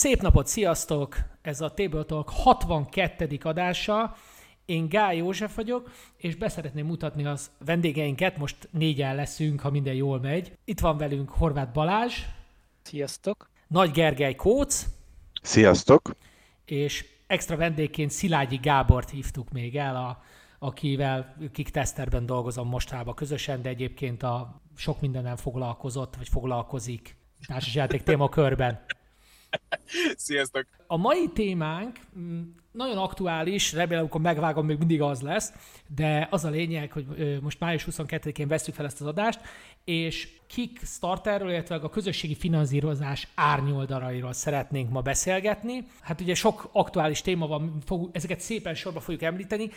Szép napot, sziasztok! Ez a Table Talk 62. adása. Én Gály József vagyok, és beszeretném mutatni az vendégeinket. Most négyen leszünk, ha minden jól megy. Itt van velünk Horváth Balázs. Sziasztok! Nagy Gergely Kóc. Sziasztok! És extra vendégként Szilágyi Gábort hívtuk még el, a, akivel Kick-testerben dolgozom mostában közösen, de egyébként a sok mindenen foglalkozott, vagy foglalkozik társasjáték témakörben. Sziasztok! A mai témánk mm, nagyon aktuális, remélem, amikor megvágom, még mindig az lesz, de az a lényeg, hogy most május 22-én veszük fel ezt az adást, és Kickstarterről, illetve a közösségi finanszírozás árnyoldalairól szeretnénk ma beszélgetni. Hát ugye sok aktuális téma van, ezeket szépen sorba fogjuk említeni,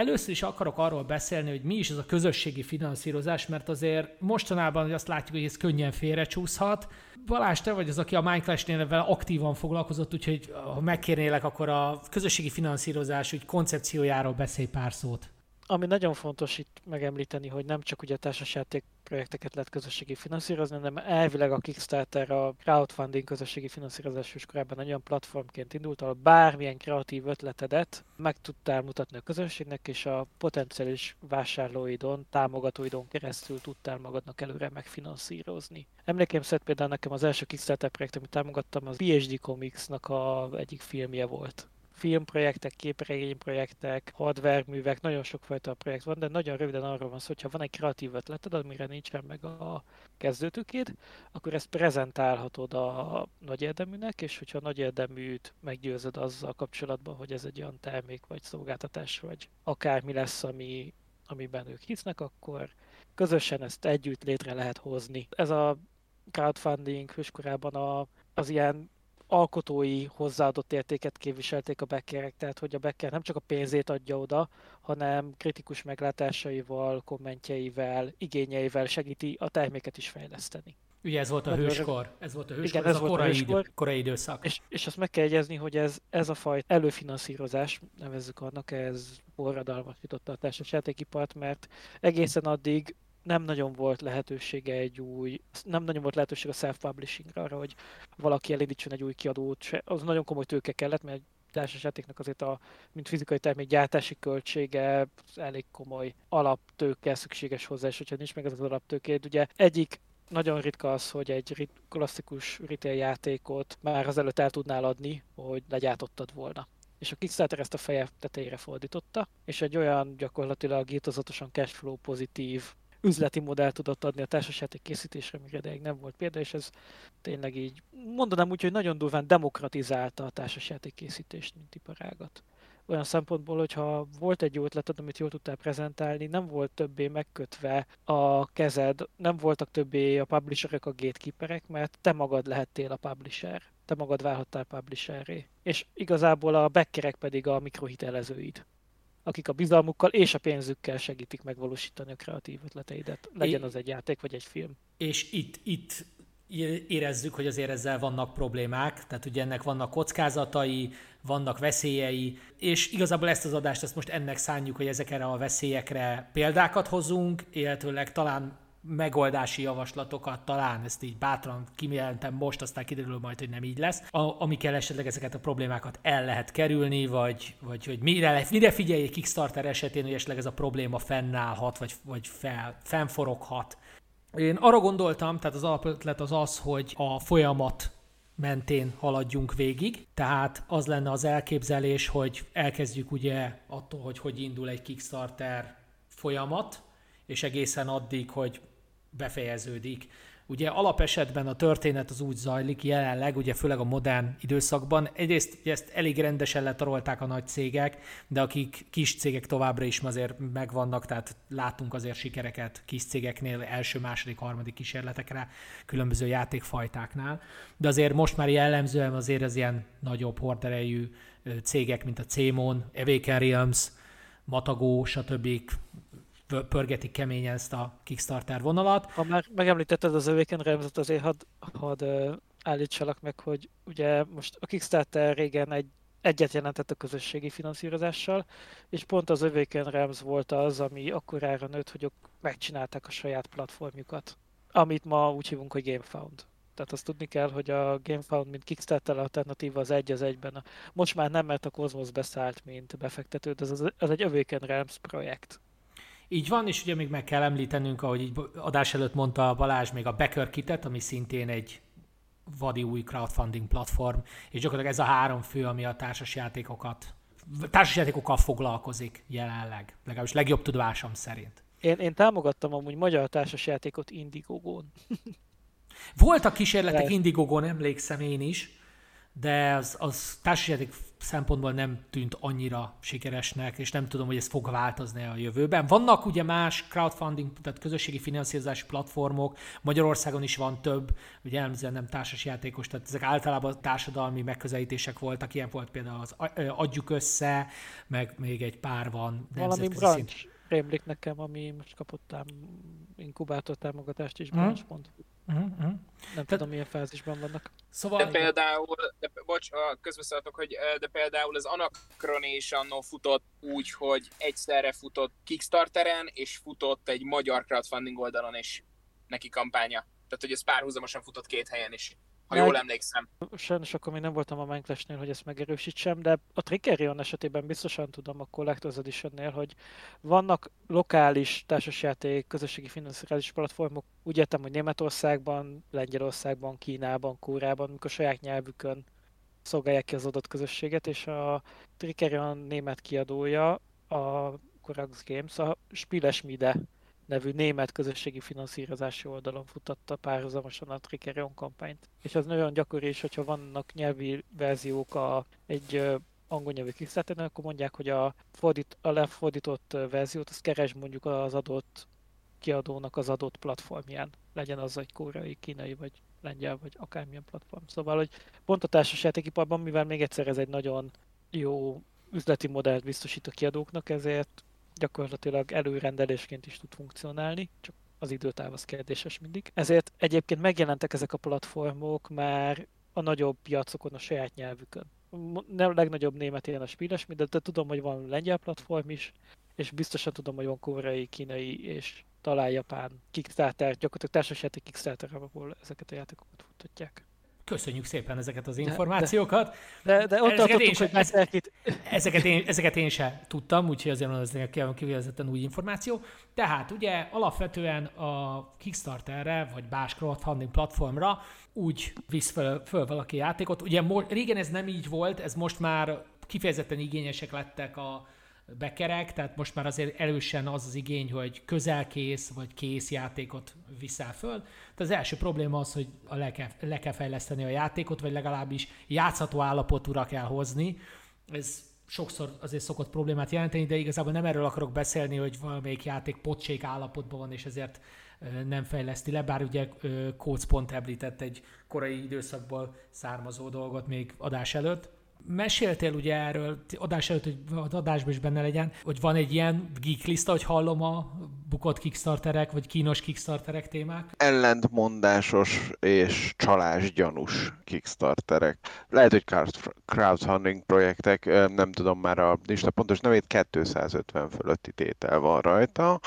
Először is akarok arról beszélni, hogy mi is ez a közösségi finanszírozás, mert azért mostanában hogy azt látjuk, hogy ez könnyen félrecsúszhat. Balázs, te vagy az, aki a Minecraft-nél vele aktívan foglalkozott, úgyhogy ha megkérnélek, akkor a közösségi finanszírozás úgy koncepciójáról beszélj pár szót ami nagyon fontos itt megemlíteni, hogy nem csak ugye társasjáték projekteket lehet közösségi finanszírozni, hanem elvileg a Kickstarter a crowdfunding közösségi finanszírozás is korábban egy olyan platformként indult, ahol bármilyen kreatív ötletedet meg tudtál mutatni a közönségnek, és a potenciális vásárlóidon, támogatóidon keresztül tudtál magadnak előre megfinanszírozni. Emlékeim szerint például nekem az első Kickstarter projekt, amit támogattam, az PhD Comics-nak a egyik filmje volt filmprojektek, képregényprojektek, művek, nagyon sokfajta projekt van, de nagyon röviden arról van szó, hogyha van egy kreatív ötleted, amire nincsen meg a kezdőtükéd, akkor ezt prezentálhatod a nagy érdeműnek, és hogyha a nagy érdeműt meggyőzöd azzal kapcsolatban, hogy ez egy olyan termék vagy szolgáltatás, vagy akármi lesz, ami, amiben ők hisznek, akkor közösen ezt együtt létre lehet hozni. Ez a crowdfunding hőskorában a, az ilyen alkotói hozzáadott értéket képviselték a beckerek, tehát hogy a becker nem csak a pénzét adja oda, hanem kritikus meglátásaival, kommentjeivel, igényeivel segíti a terméket is fejleszteni. Ugye ez volt a hőskor, ez volt a hőskor, Igen, ez, ez a korai, a hőskor, idő, korai időszak. És, és azt meg kell jegyezni, hogy ez, ez a fajta előfinanszírozás, nevezzük annak, ez forradalmat jutotta a társas játékipart, mert egészen addig nem nagyon volt lehetősége egy új, nem nagyon volt lehetőség a self-publishingra arra, hogy valaki elindítson egy új kiadót, az nagyon komoly tőke kellett, mert egy játéknak azért a, mint fizikai termék gyártási költsége elég komoly alaptőke szükséges hozzá, és hogyha nincs meg ez az alaptőké, ugye egyik nagyon ritka az, hogy egy rit- klasszikus retail játékot már azelőtt el tudnál adni, hogy legyártottad volna. És a Kickstarter ezt a feje tetejére fordította, és egy olyan gyakorlatilag írtozatosan cashflow pozitív üzleti modell tudott adni a társasjáték készítésre, amire ideig nem volt példa, és ez tényleg így, mondanám úgy, hogy nagyon durván demokratizálta a társasjáték készítést, mint iparágat. Olyan szempontból, hogyha volt egy jó ötleted, amit jól tudtál prezentálni, nem volt többé megkötve a kezed, nem voltak többé a publisherek a gatekeeperek, mert te magad lehettél a publisher. Te magad válhattál publisherré. És igazából a beckerek pedig a mikrohitelezőid akik a bizalmukkal és a pénzükkel segítik megvalósítani a kreatív ötleteidet, legyen az egy játék vagy egy film. És itt, itt érezzük, hogy azért ezzel vannak problémák, tehát ugye ennek vannak kockázatai, vannak veszélyei, és igazából ezt az adást ezt most ennek szánjuk, hogy ezekre a veszélyekre példákat hozunk, illetőleg talán megoldási javaslatokat talán, ezt így bátran kimjelentem most, aztán kiderül majd, hogy nem így lesz, a, amikkel esetleg ezeket a problémákat el lehet kerülni, vagy, vagy hogy mire, mire figyelj egy Kickstarter esetén, hogy esetleg ez a probléma fennállhat, vagy, vagy fel, fennforoghat. Én arra gondoltam, tehát az alapötlet az az, hogy a folyamat mentén haladjunk végig. Tehát az lenne az elképzelés, hogy elkezdjük ugye attól, hogy hogy indul egy Kickstarter folyamat, és egészen addig, hogy befejeződik. Ugye alapesetben a történet az úgy zajlik jelenleg, ugye főleg a modern időszakban. Egyrészt ugye ezt elég rendesen letarolták a nagy cégek, de akik kis cégek továbbra is azért megvannak, tehát látunk azért sikereket kis cégeknél, első, második, harmadik kísérletekre, különböző játékfajtáknál. De azért most már jellemzően azért az ilyen nagyobb horderejű cégek, mint a Cémon, Awaken Realms, Matagó, stb pörgeti keményen ezt a Kickstarter vonalat. Ha már megemlítetted az Awaken Realms-ot, azért hadd had, állítsalak meg, hogy ugye most a Kickstarter régen egy egyet jelentett a közösségi finanszírozással, és pont az Awaken Realms volt az, ami akkorára nőtt, hogy ők megcsinálták a saját platformjukat, amit ma úgy hívunk, hogy GameFound. Tehát azt tudni kell, hogy a GameFound, mint Kickstarter alternatíva az egy az egyben. Most már nem, mert a Cosmos beszállt, mint befektető, de ez, ez egy Awaken Realms projekt. Így van, és ugye még meg kell említenünk, ahogy így adás előtt mondta Balázs, még a Backer Kitet, ami szintén egy vadi új crowdfunding platform, és gyakorlatilag ez a három fő, ami a társasjátékokat társasjátékokkal foglalkozik jelenleg, legalábbis legjobb tudásom szerint. Én, én támogattam amúgy magyar társasjátékot Indiegogo-n. Voltak kísérletek Indiegogo-n, emlékszem én is, de az, az társasjáték szempontból nem tűnt annyira sikeresnek, és nem tudom, hogy ez fog változni a jövőben. Vannak ugye más crowdfunding, tehát közösségi finanszírozási platformok, Magyarországon is van több, ugye jellemzően nem társasjátékos, tehát ezek általában társadalmi megközelítések voltak, ilyen volt például az Adjuk Össze, meg még egy pár van. Valami branch rémlik nekem, ami most kapott inkubátor támogatást is, hmm. Uh-huh, uh-huh. Nem Te... tudom, milyen fázisban vannak. Szóval... De például, de, bocs, közbeszóltok, hogy de például az Anachrony is annó futott úgy, hogy egyszerre futott Kickstarteren, és futott egy magyar crowdfunding oldalon is neki kampánya. Tehát, hogy ez párhuzamosan futott két helyen is ha Meg... jól emlékszem. Sajnos akkor még nem voltam a Minecraft-nél, hogy ezt megerősítsem, de a Trickerion esetében biztosan tudom a Collector's Edition-nél, hogy vannak lokális társasjáték, közösségi finanszírozási platformok, úgy értem, hogy Németországban, Lengyelországban, Kínában, Kórában, amikor saját nyelvükön szolgálják ki az adott közösséget, és a Trickerion német kiadója, a Corax Games, a Spielesmide nevű német közösségi finanszírozási oldalon futatta párhuzamosan a Trickerion kampányt. És az nagyon gyakori is, hogyha vannak nyelvi verziók a, egy angol nyelvű kickstarter akkor mondják, hogy a, fordít, a lefordított verziót, azt keres mondjuk az adott kiadónak az adott platformján. Legyen az egy koreai, kínai, vagy lengyel, vagy akármilyen platform. Szóval, hogy pont a társas játékiparban, mivel még egyszer ez egy nagyon jó üzleti modellt biztosít a kiadóknak, ezért gyakorlatilag előrendelésként is tud funkcionálni, csak az időtáv az kérdéses mindig. Ezért egyébként megjelentek ezek a platformok már a nagyobb piacokon a saját nyelvükön. Nem legnagyobb német ilyen a Spíles, de, de tudom, hogy van lengyel platform is, és biztosan tudom, hogy van koreai, kínai és talán japán Kickstarter, gyakorlatilag társasjáték Kickstarter, ahol ezeket a játékokat futtatják. Köszönjük szépen ezeket az információkat. De, de, de ott ezeket tartottuk, hogy Masterkit... Ezeket én, ezeket én sem tudtam, úgyhogy azért az nekem kifejezetten új információ. Tehát ugye alapvetően a Kickstarterre, vagy más crowdfunding platformra úgy visz föl, föl valaki játékot. Ugye régen ez nem így volt, ez most már kifejezetten igényesek lettek a, bekerek, tehát most már azért erősen az az igény, hogy közelkész vagy kész játékot viszel föl. Tehát az első probléma az, hogy le kell, le kell fejleszteni a játékot, vagy legalábbis játszható állapotúra kell hozni. Ez sokszor azért szokott problémát jelenteni, de igazából nem erről akarok beszélni, hogy valamelyik játék pocsék állapotban van, és ezért nem fejleszti le, bár ugye Kóc pont említett egy korai időszakból származó dolgot még adás előtt. Meséltél ugye erről, adás előtt, hogy adásban is benne legyen, hogy van egy ilyen geek lista, hogy hallom a bukott kickstarterek, vagy kínos kickstarterek témák? Ellentmondásos és csalás gyanús kickstarterek. Lehet, hogy crowdfunding projektek, nem tudom már a lista pontos nevét, 250 fölötti tétel van rajta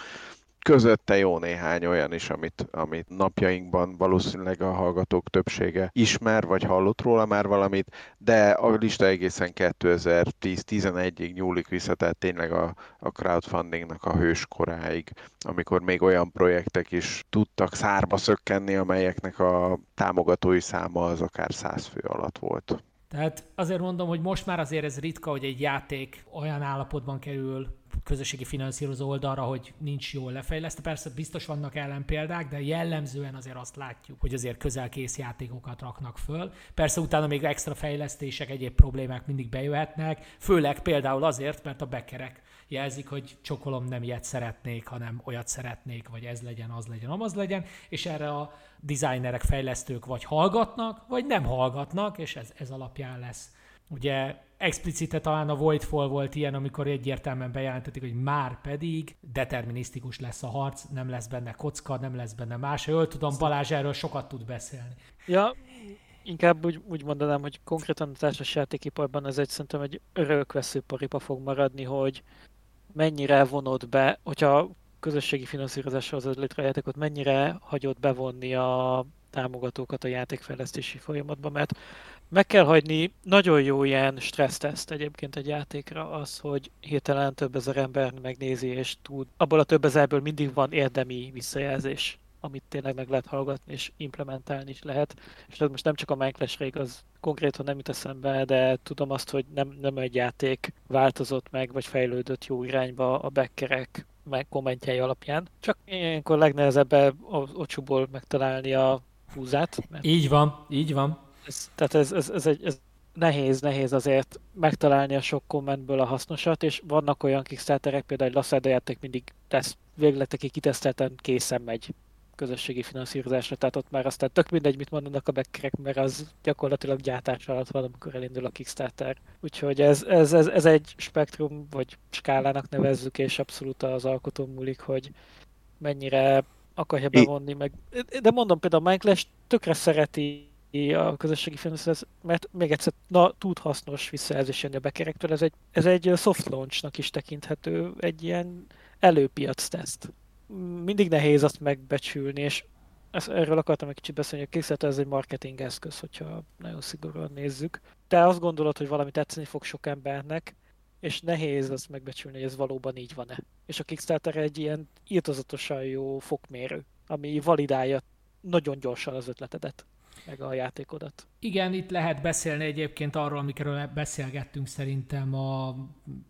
közötte jó néhány olyan is, amit, amit napjainkban valószínűleg a hallgatók többsége ismer, vagy hallott róla már valamit, de a lista egészen 2010-11-ig nyúlik vissza, tehát tényleg a, a crowdfundingnak a hőskoráig, amikor még olyan projektek is tudtak szárba szökkenni, amelyeknek a támogatói száma az akár száz fő alatt volt. Tehát azért mondom, hogy most már azért ez ritka, hogy egy játék olyan állapotban kerül közösségi finanszírozó oldalra, hogy nincs jól lefejlesztve. Persze biztos vannak ellenpéldák, de jellemzően azért azt látjuk, hogy azért közelkész játékokat raknak föl. Persze utána még extra fejlesztések, egyéb problémák mindig bejöhetnek, főleg például azért, mert a bekerek jelzik, hogy csokolom nem ilyet szeretnék, hanem olyat szeretnék, vagy ez legyen, az legyen, amaz legyen, és erre a designerek, fejlesztők vagy hallgatnak, vagy nem hallgatnak, és ez, ez alapján lesz. Ugye explicite talán a Voidfall volt ilyen, amikor egyértelműen bejelentetik, hogy már pedig determinisztikus lesz a harc, nem lesz benne kocka, nem lesz benne más. Jól tudom, Balázs erről sokat tud beszélni. Ja, inkább úgy, úgy mondanám, hogy konkrétan a társas játékiparban ez egy szerintem egy örökvesző paripa fog maradni, hogy mennyire vonod be, hogyha közösségi finanszírozással az létre játékot, mennyire hagyod bevonni a támogatókat a játékfejlesztési folyamatban, mert meg kell hagyni nagyon jó ilyen stresszteszt egyébként egy játékra az, hogy hirtelen több ezer ember megnézi és tud. Abból a több ezerből mindig van érdemi visszajelzés amit tényleg meg lehet hallgatni és implementálni is lehet. És ez most nem csak a Minecraft-re igaz, konkrétan nem jut eszembe, de tudom azt, hogy nem, nem egy játék változott meg, vagy fejlődött jó irányba a beckerek meg kommentjei alapján. Csak ilyenkor legnehezebb ocsúból megtalálni a húzát. Mert így van, így van. Ez, tehát ez, ez, ez, egy, ez nehéz, nehéz azért megtalálni a sok kommentből a hasznosat, és vannak olyan Kickstarterek, például egy Lassada játék mindig tesz, végletekig kitesztelten készen megy közösségi finanszírozásra, tehát ott már aztán tök mindegy, mit mondanak a beckerek, mert az gyakorlatilag gyártás alatt van, amikor elindul a Kickstarter. Úgyhogy ez, ez, ez, ez egy spektrum, vagy skálának nevezzük, és abszolút az alkotó múlik, hogy mennyire akarja bevonni, meg... De mondom, például a Minecraft tökre szereti a közösségi finanszírozás, mert még egyszer na, tud hasznos visszajelzés jönni a bekerektől. Ez egy, ez egy soft launchnak is tekinthető, egy ilyen előpiac teszt mindig nehéz azt megbecsülni, és ezt, erről akartam egy kicsit beszélni, a Kickstarter ez egy marketing eszköz, hogyha nagyon szigorúan nézzük. Te azt gondolod, hogy valami tetszeni fog sok embernek, és nehéz azt megbecsülni, hogy ez valóban így van-e. És a Kickstarter egy ilyen írtozatosan jó fokmérő, ami validálja nagyon gyorsan az ötletedet, meg a játékodat. Igen, itt lehet beszélni egyébként arról, amikről beszélgettünk szerintem a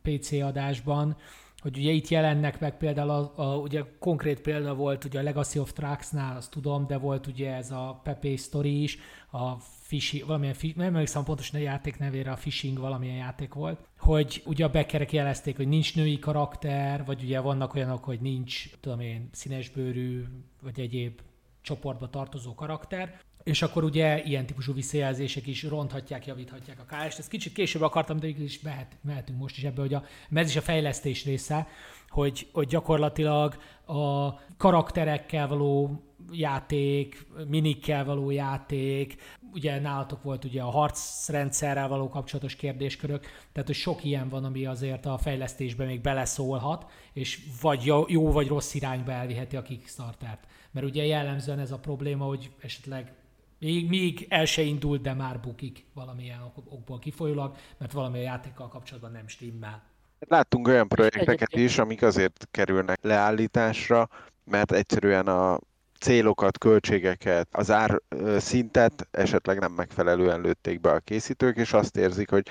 PC adásban, hogy ugye itt jelennek meg például, a, a, ugye konkrét példa volt ugye a Legacy of Trucks-nál, azt tudom, de volt ugye ez a Pepe Story is, a Fishing, valamilyen, nem emlékszem pontosan a játék nevére, a Fishing valamilyen játék volt, hogy ugye a beckerek jelezték, hogy nincs női karakter, vagy ugye vannak olyanok, hogy nincs, tudom én, színesbőrű, vagy egyéb csoportba tartozó karakter, és akkor ugye ilyen típusú visszajelzések is ronthatják, javíthatják a KS-t. Ezt kicsit később akartam, de is mehet, mehetünk most is ebbe, hogy a, ez is a fejlesztés része, hogy, hogy gyakorlatilag a karakterekkel való játék, minikkel való játék, ugye nálatok volt ugye a harcrendszerrel való kapcsolatos kérdéskörök, tehát hogy sok ilyen van, ami azért a fejlesztésben még beleszólhat, és vagy jó vagy rossz irányba elviheti a Kickstartert. Mert ugye jellemzően ez a probléma, hogy esetleg még, még el se indult, de már bukik valamilyen okból kifolyólag, mert valami a játékkal kapcsolatban nem stimmel. Láttunk olyan projekteket is, amik azért kerülnek leállításra, mert egyszerűen a célokat, költségeket, az ár szintet esetleg nem megfelelően lőtték be a készítők, és azt érzik, hogy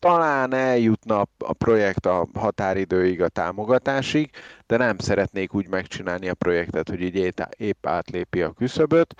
talán eljutna a projekt a határidőig, a támogatásig, de nem szeretnék úgy megcsinálni a projektet, hogy így épp átlépi a küszöböt,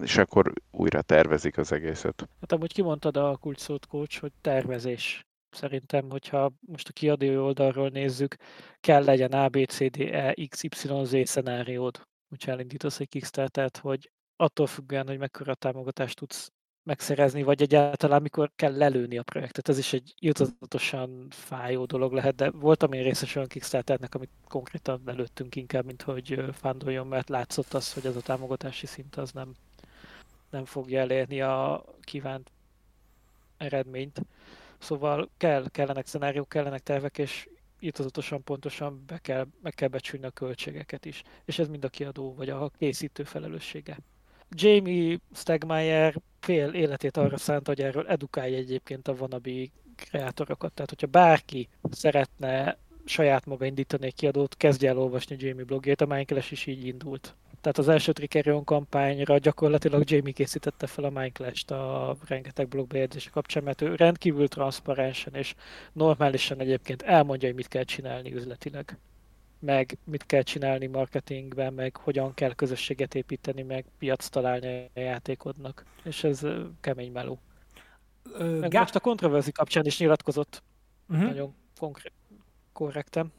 és akkor újra tervezik az egészet. Hát amúgy kimondtad a kulcsszót, coach, hogy tervezés. Szerintem, hogyha most a kiadó oldalról nézzük, kell legyen A, B, C, D, E, X, Y, Z szenáriód, hogyha elindítasz egy Kickstarter-t, hogy attól függően, hogy mekkora támogatást tudsz megszerezni, vagy egyáltalán mikor kell lelőni a projektet. Ez is egy jutatosan fájó dolog lehet, de voltam én részes olyan Kickstarternek, amit konkrétan lelőttünk inkább, mint hogy fándoljon, mert látszott az, hogy ez a támogatási szint az nem, nem fogja elérni a kívánt eredményt. Szóval kell, kellenek szenáriók, kellenek tervek, és jutatosan pontosan be kell, meg kell becsülni a költségeket is. És ez mind a kiadó vagy a készítő felelőssége. Jamie Stegmaier fél életét arra szánt, hogy erről edukálja egyébként a wannabe kreátorokat. Tehát, hogyha bárki szeretne saját maga indítani egy kiadót, kezdje el olvasni Jamie blogjait, a Minecraft is így indult. Tehát az első Trickerion kampányra gyakorlatilag Jamie készítette fel a Minecraft a rengeteg blogbejegyzése kapcsán, mert ő rendkívül transzparensen és normálisan egyébként elmondja, hogy mit kell csinálni üzletileg meg mit kell csinálni marketingben, meg hogyan kell közösséget építeni, meg piac találni a játékodnak. És ez kemény meló. Ö, meg Gá... most a kontroverzi kapcsán is nyilatkozott. Uh-huh. Nagyon konkrét, korrektem.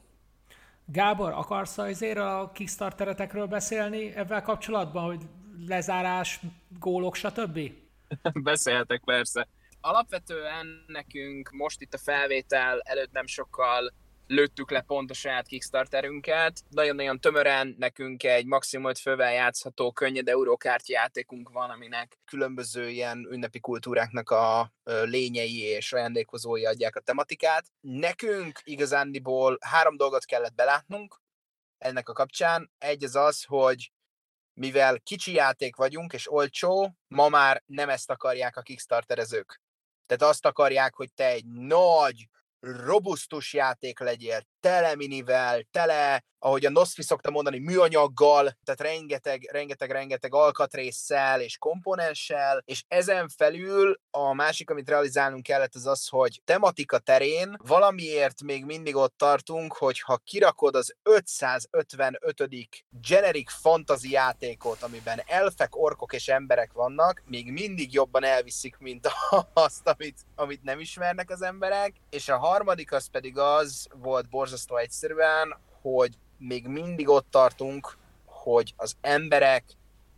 Gábor, akarsz azért a Kickstarteretekről beszélni ebben kapcsolatban, hogy lezárás, gólok, stb.? Beszéltek persze. Alapvetően nekünk most itt a felvétel előtt nem sokkal lőttük le pont a saját Kickstarterünket. Nagyon-nagyon tömören nekünk egy maximum 5 fővel játszható, könnyed eurókártya játékunk van, aminek különböző ilyen ünnepi kultúráknak a lényei és ajándékozói adják a tematikát. Nekünk igazándiból három dolgot kellett belátnunk ennek a kapcsán. Egy az az, hogy mivel kicsi játék vagyunk és olcsó, ma már nem ezt akarják a Kickstarterezők. Tehát azt akarják, hogy te egy nagy, robusztus játék legyél, tele minivel, tele, ahogy a Nosfi szokta mondani, műanyaggal, tehát rengeteg, rengeteg, rengeteg alkatrészsel és komponenssel, és ezen felül a másik, amit realizálnunk kellett, az az, hogy tematika terén valamiért még mindig ott tartunk, hogy ha kirakod az 555. generic fantasy játékot, amiben elfek, orkok és emberek vannak, még mindig jobban elviszik, mint azt, amit, amit nem ismernek az emberek, és a harmadik az pedig az volt borzasztó egyszerűen, hogy még mindig ott tartunk, hogy az emberek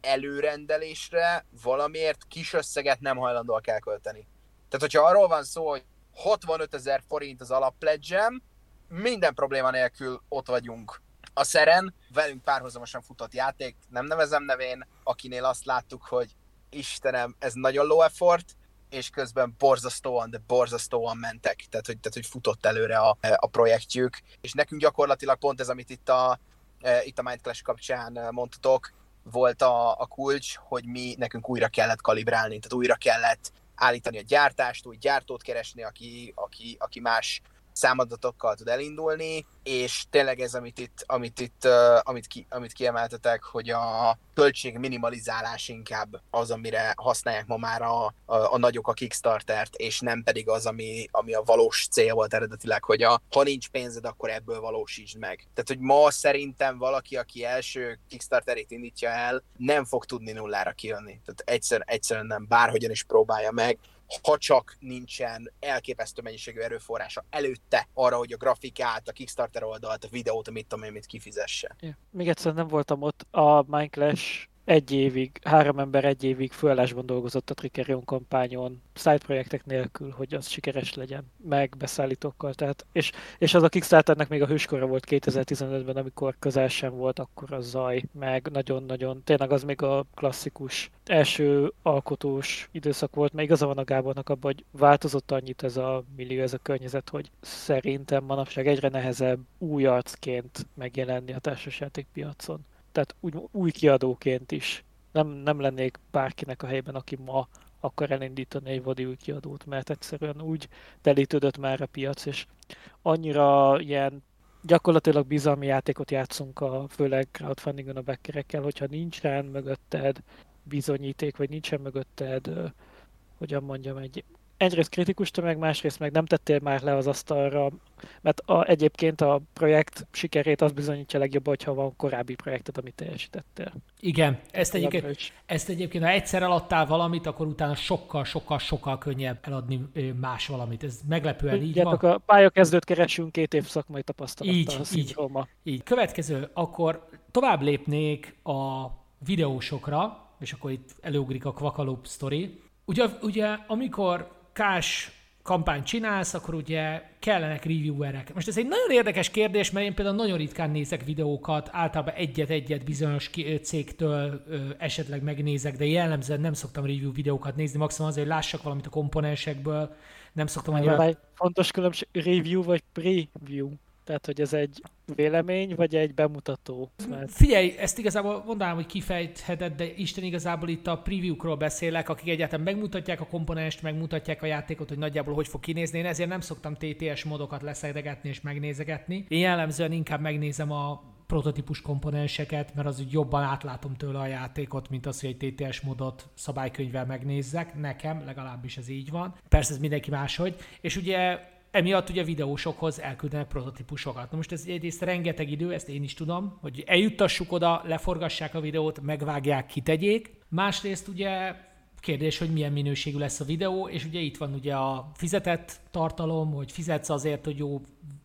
előrendelésre valamiért kis összeget nem hajlandóak elkölteni. Tehát, hogyha arról van szó, hogy 65 ezer forint az alappledgem, minden probléma nélkül ott vagyunk a szeren, velünk párhuzamosan futott játék, nem nevezem nevén, akinél azt láttuk, hogy Istenem, ez nagyon low effort, és közben borzasztóan, de borzasztóan mentek, tehát hogy, tehát, hogy futott előre a, a projektjük, és nekünk gyakorlatilag pont ez, amit itt a, e, itt a Mind Clash kapcsán mondtatok, volt a, a kulcs, hogy mi nekünk újra kellett kalibrálni, tehát újra kellett állítani a gyártást, új gyártót keresni, aki, aki, aki más számadatokkal tud elindulni, és tényleg ez, amit itt, amit itt amit, ki, amit kiemeltetek, hogy a költség minimalizálás inkább az, amire használják ma már a, a, a nagyok a Kickstartert, és nem pedig az, ami, ami a valós cél volt eredetileg, hogy a, ha nincs pénzed, akkor ebből valósítsd meg. Tehát, hogy ma szerintem valaki, aki első Kickstarterét indítja el, nem fog tudni nullára kijönni. Tehát egyszer, egyszerűen nem, bárhogyan is próbálja meg, ha csak nincsen elképesztő mennyiségű erőforrása előtte arra, hogy a grafikát, a Kickstarter oldalt, a videót, amit tudom én, mit kifizesse. Ja. Még egyszer nem voltam ott, a Minecraft egy évig, három ember egy évig főállásban dolgozott a Trickerion kampányon, side projektek nélkül, hogy az sikeres legyen, meg beszállítókkal. Tehát, és, és az a Kickstarternek még a hőskora volt 2015-ben, amikor közel sem volt akkor a zaj, meg nagyon-nagyon, tényleg az még a klasszikus első alkotós időszak volt, mert igaza van a Gábornak abban, hogy változott annyit ez a millió, ez a környezet, hogy szerintem manapság egyre nehezebb új arcként megjelenni a társasjátékpiacon tehát úgy, új kiadóként is. Nem, nem lennék bárkinek a helyben, aki ma akar elindítani egy vadi új kiadót, mert egyszerűen úgy telítődött már a piac, és annyira ilyen gyakorlatilag bizalmi játékot játszunk, a, főleg crowdfundingon a beckerekkel, hogyha nincsen mögötted bizonyíték, vagy nincsen mögötted, hogyan mondjam, egy egyrészt kritikus tömeg, másrészt meg nem tettél már le az asztalra, mert a, egyébként a projekt sikerét az bizonyítja legjobb, hogyha van korábbi projektet, amit teljesítettél. Igen, ezt egyébként, ezt egyébként, ha egyszer eladtál valamit, akkor utána sokkal, sokkal, sokkal könnyebb eladni más valamit. Ez meglepően így van. a pályakezdőt keresünk két év szakmai tapasztalattal. Így, így, így. Következő, akkor tovább lépnék a videósokra, és akkor itt előugrik a Kvakalup sztori. Ugye, ugye amikor kás kampányt csinálsz, akkor ugye kellenek reviewerek. Most ez egy nagyon érdekes kérdés, mert én például nagyon ritkán nézek videókat, általában egyet-egyet bizonyos cégtől ö, esetleg megnézek, de jellemzően nem szoktam review videókat nézni, maximum azért, hogy lássak valamit a komponensekből, nem szoktam annyira... Fontos különbség review vagy preview. Tehát, hogy ez egy vélemény, vagy egy bemutató? Mert... Figyelj, ezt igazából mondanám, hogy kifejtheted, de Isten igazából itt a preview-król beszélek, akik egyáltalán megmutatják a komponenst, megmutatják a játékot, hogy nagyjából hogy fog kinézni. Én ezért nem szoktam TTS modokat leszedegetni és megnézegetni. Én jellemzően inkább megnézem a prototípus komponenseket, mert az úgy jobban átlátom tőle a játékot, mint az, hogy egy TTS modot szabálykönyvvel megnézzek. Nekem legalábbis ez így van. Persze ez mindenki máshogy. És ugye emiatt ugye videósokhoz elküldenek prototípusokat. Na most ez egyrészt rengeteg idő, ezt én is tudom, hogy eljuttassuk oda, leforgassák a videót, megvágják, kitegyék. Másrészt ugye kérdés, hogy milyen minőségű lesz a videó, és ugye itt van ugye a fizetett tartalom, hogy fizetsz azért, hogy jó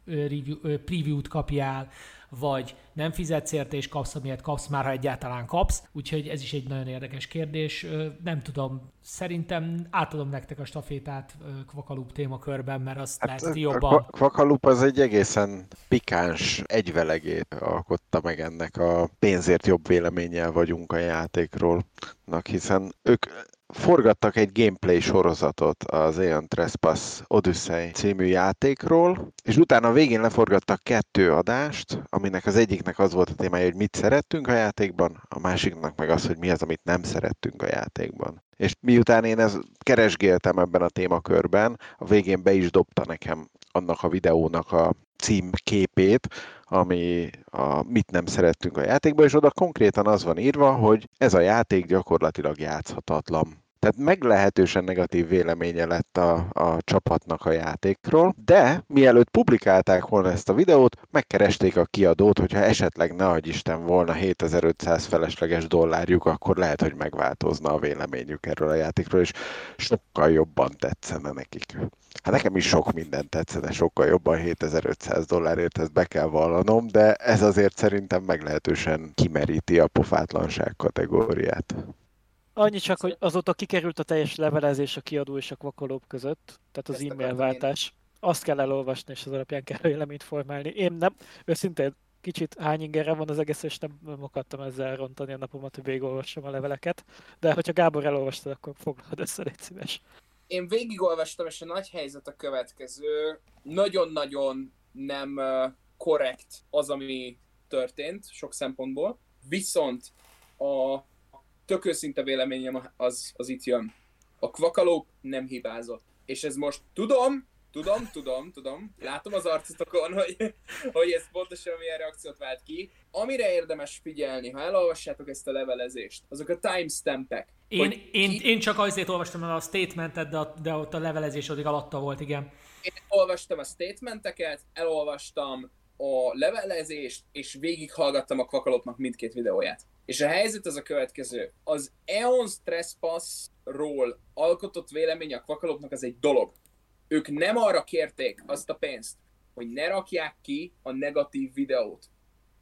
review, preview-t kapjál, vagy nem fizetsz érte és kapsz, amilyet kapsz már, ha egyáltalán kapsz. Úgyhogy ez is egy nagyon érdekes kérdés. Nem tudom, szerintem átadom nektek a stafétát Kvakalup témakörben, mert azt hát, lehet jobban... Kvakalup az egy egészen pikáns egyvelegét alkotta meg ennek a pénzért jobb véleménnyel vagyunk a játékról, hiszen ők forgattak egy gameplay sorozatot az Aeon Trespass Odyssey című játékról, és utána végén leforgattak kettő adást, aminek az egyiknek az volt a témája, hogy mit szerettünk a játékban, a másiknak meg az, hogy mi az, amit nem szerettünk a játékban. És miután én ezt keresgéltem ebben a témakörben, a végén be is dobta nekem annak a videónak a címképét, ami a mit nem szerettünk a játékban, és oda konkrétan az van írva, hogy ez a játék gyakorlatilag játszhatatlan. Tehát meglehetősen negatív véleménye lett a, a csapatnak a játékról, de mielőtt publikálták volna ezt a videót, megkeresték a kiadót, hogyha esetleg ne Isten volna 7500 felesleges dollárjuk, akkor lehet, hogy megváltozna a véleményük erről a játékról, és sokkal jobban tetszene nekik. Hát nekem is sok minden tetszene, sokkal jobban 7500 dollárért, ezt be kell vallanom, de ez azért szerintem meglehetősen kimeríti a pofátlanság kategóriát. Annyi csak, hogy azóta kikerült a teljes levelezés a kiadó és a kvakolóp között, tehát az e-mail váltás. Azt kell elolvasni, és az alapján kell véleményt formálni. Én nem, őszintén kicsit hány ingerre van az egész, és nem, nem akartam ezzel rontani a napomat, hogy végigolvassam a leveleket. De hogyha Gábor elolvastad, akkor foglalod össze, légy szíves. Én végigolvastam, és a nagy helyzet a következő. Nagyon-nagyon nem korrekt az, ami történt sok szempontból. Viszont a tök őszinte véleményem az, az itt jön. A kvakalók nem hibázott. És ez most tudom, tudom, tudom, tudom, látom az arcotokon, hogy, hogy ez pontosan milyen reakciót vált ki. Amire érdemes figyelni, ha elolvassátok ezt a levelezést, azok a timestampek. Én, én, ki... én csak azért olvastam el a statementet, de, a, de ott a levelezés addig alatta volt, igen. Én olvastam a statementeket, elolvastam a levelezést, és végighallgattam a kvakalopnak mindkét videóját. És a helyzet az a következő. Az Eons Trespass-ról alkotott vélemény a kvakalopnak az egy dolog. Ők nem arra kérték azt a pénzt, hogy ne rakják ki a negatív videót.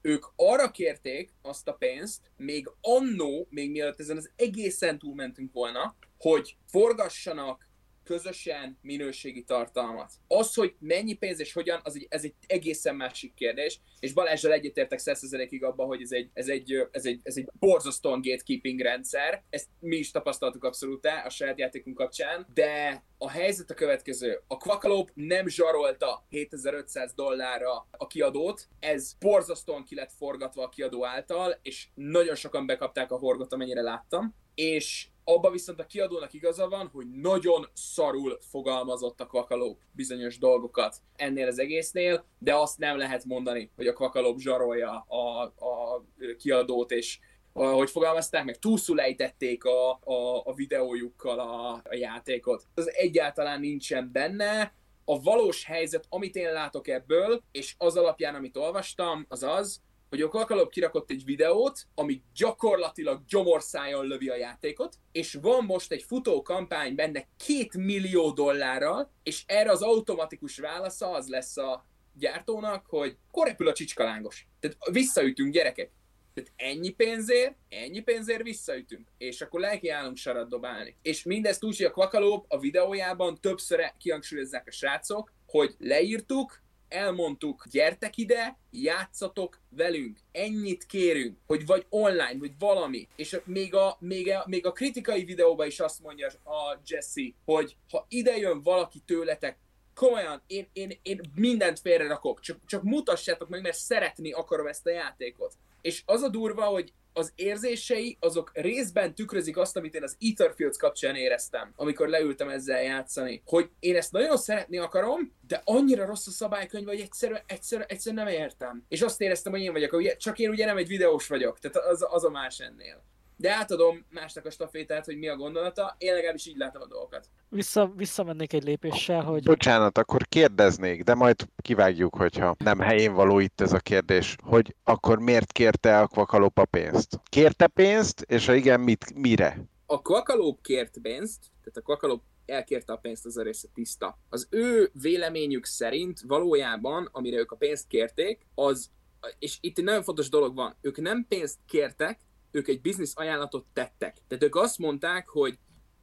Ők arra kérték azt a pénzt, még annó, még mielőtt ezen az egészen túlmentünk volna, hogy forgassanak közösen minőségi tartalmat. Az, hogy mennyi pénz és hogyan, az egy, ez egy egészen másik kérdés, és Balázsral egyetértek 100%-ig abban, hogy ez egy, ez egy, ez egy, ez egy borzasztóan gatekeeping rendszer, ezt mi is tapasztaltuk abszolút a saját játékunk kapcsán, de a helyzet a következő. A Quackalope nem zsarolta 7500 dollárra a kiadót, ez borzasztóan ki lett forgatva a kiadó által, és nagyon sokan bekapták a horgot, amennyire láttam, és abban viszont a kiadónak igaza van, hogy nagyon szarul fogalmazott a Quackalope bizonyos dolgokat ennél az egésznél, de azt nem lehet mondani, hogy a Quackalope zsarolja a, a kiadót, és hogy fogalmazták meg, túlszul ejtették a, a, a videójukkal a, a játékot. Ez egyáltalán nincsen benne, a valós helyzet, amit én látok ebből, és az alapján, amit olvastam, az az, hogy a Kakalop kirakott egy videót, ami gyakorlatilag gyomorszájon lövi a játékot, és van most egy futó kampány benne két millió dollárral, és erre az automatikus válasza az lesz a gyártónak, hogy korrepül a csicskalángos. Tehát visszaütünk gyerekek. Tehát ennyi pénzért, ennyi pénzért visszaütünk. És akkor állunk sarat dobálni. És mindezt úgy, hogy a Quakalop a videójában többször kihangsúlyozzák a srácok, hogy leírtuk, elmondtuk, gyertek ide, játszatok velünk, ennyit kérünk, hogy vagy online, vagy valami. És még a, még a, még a kritikai videóban is azt mondja a Jesse, hogy ha ide jön valaki tőletek, komolyan, én, én, én mindent félre rakok, csak, csak mutassátok meg, mert szeretni akarom ezt a játékot. És az a durva, hogy az érzései azok részben tükrözik azt, amit én az Etherfields kapcsán éreztem, amikor leültem ezzel játszani. Hogy én ezt nagyon szeretni akarom, de annyira rossz a szabálykönyv, hogy egyszerűen, egyszerűen, egyszerűen nem értem. És azt éreztem, hogy én vagyok, ugye, csak én ugye nem egy videós vagyok, tehát az, az a más ennél. De átadom másnak a stafétát, hogy mi a gondolata, én legalábbis így látom a dolgokat. Vissza, visszamennék egy lépéssel, hogy... Bocsánat, akkor kérdeznék, de majd kivágjuk, hogyha nem helyén való itt ez a kérdés, hogy akkor miért kérte a Kvakalop a pénzt? Kérte pénzt, és ha igen, mit, mire? A Kvakalop kért pénzt, tehát a Kvakalop elkérte a pénzt, az a része tiszta. Az ő véleményük szerint valójában, amire ők a pénzt kérték, az, és itt egy nagyon fontos dolog van, ők nem pénzt kértek, ők egy biznisz ajánlatot tettek. Tehát ők azt mondták, hogy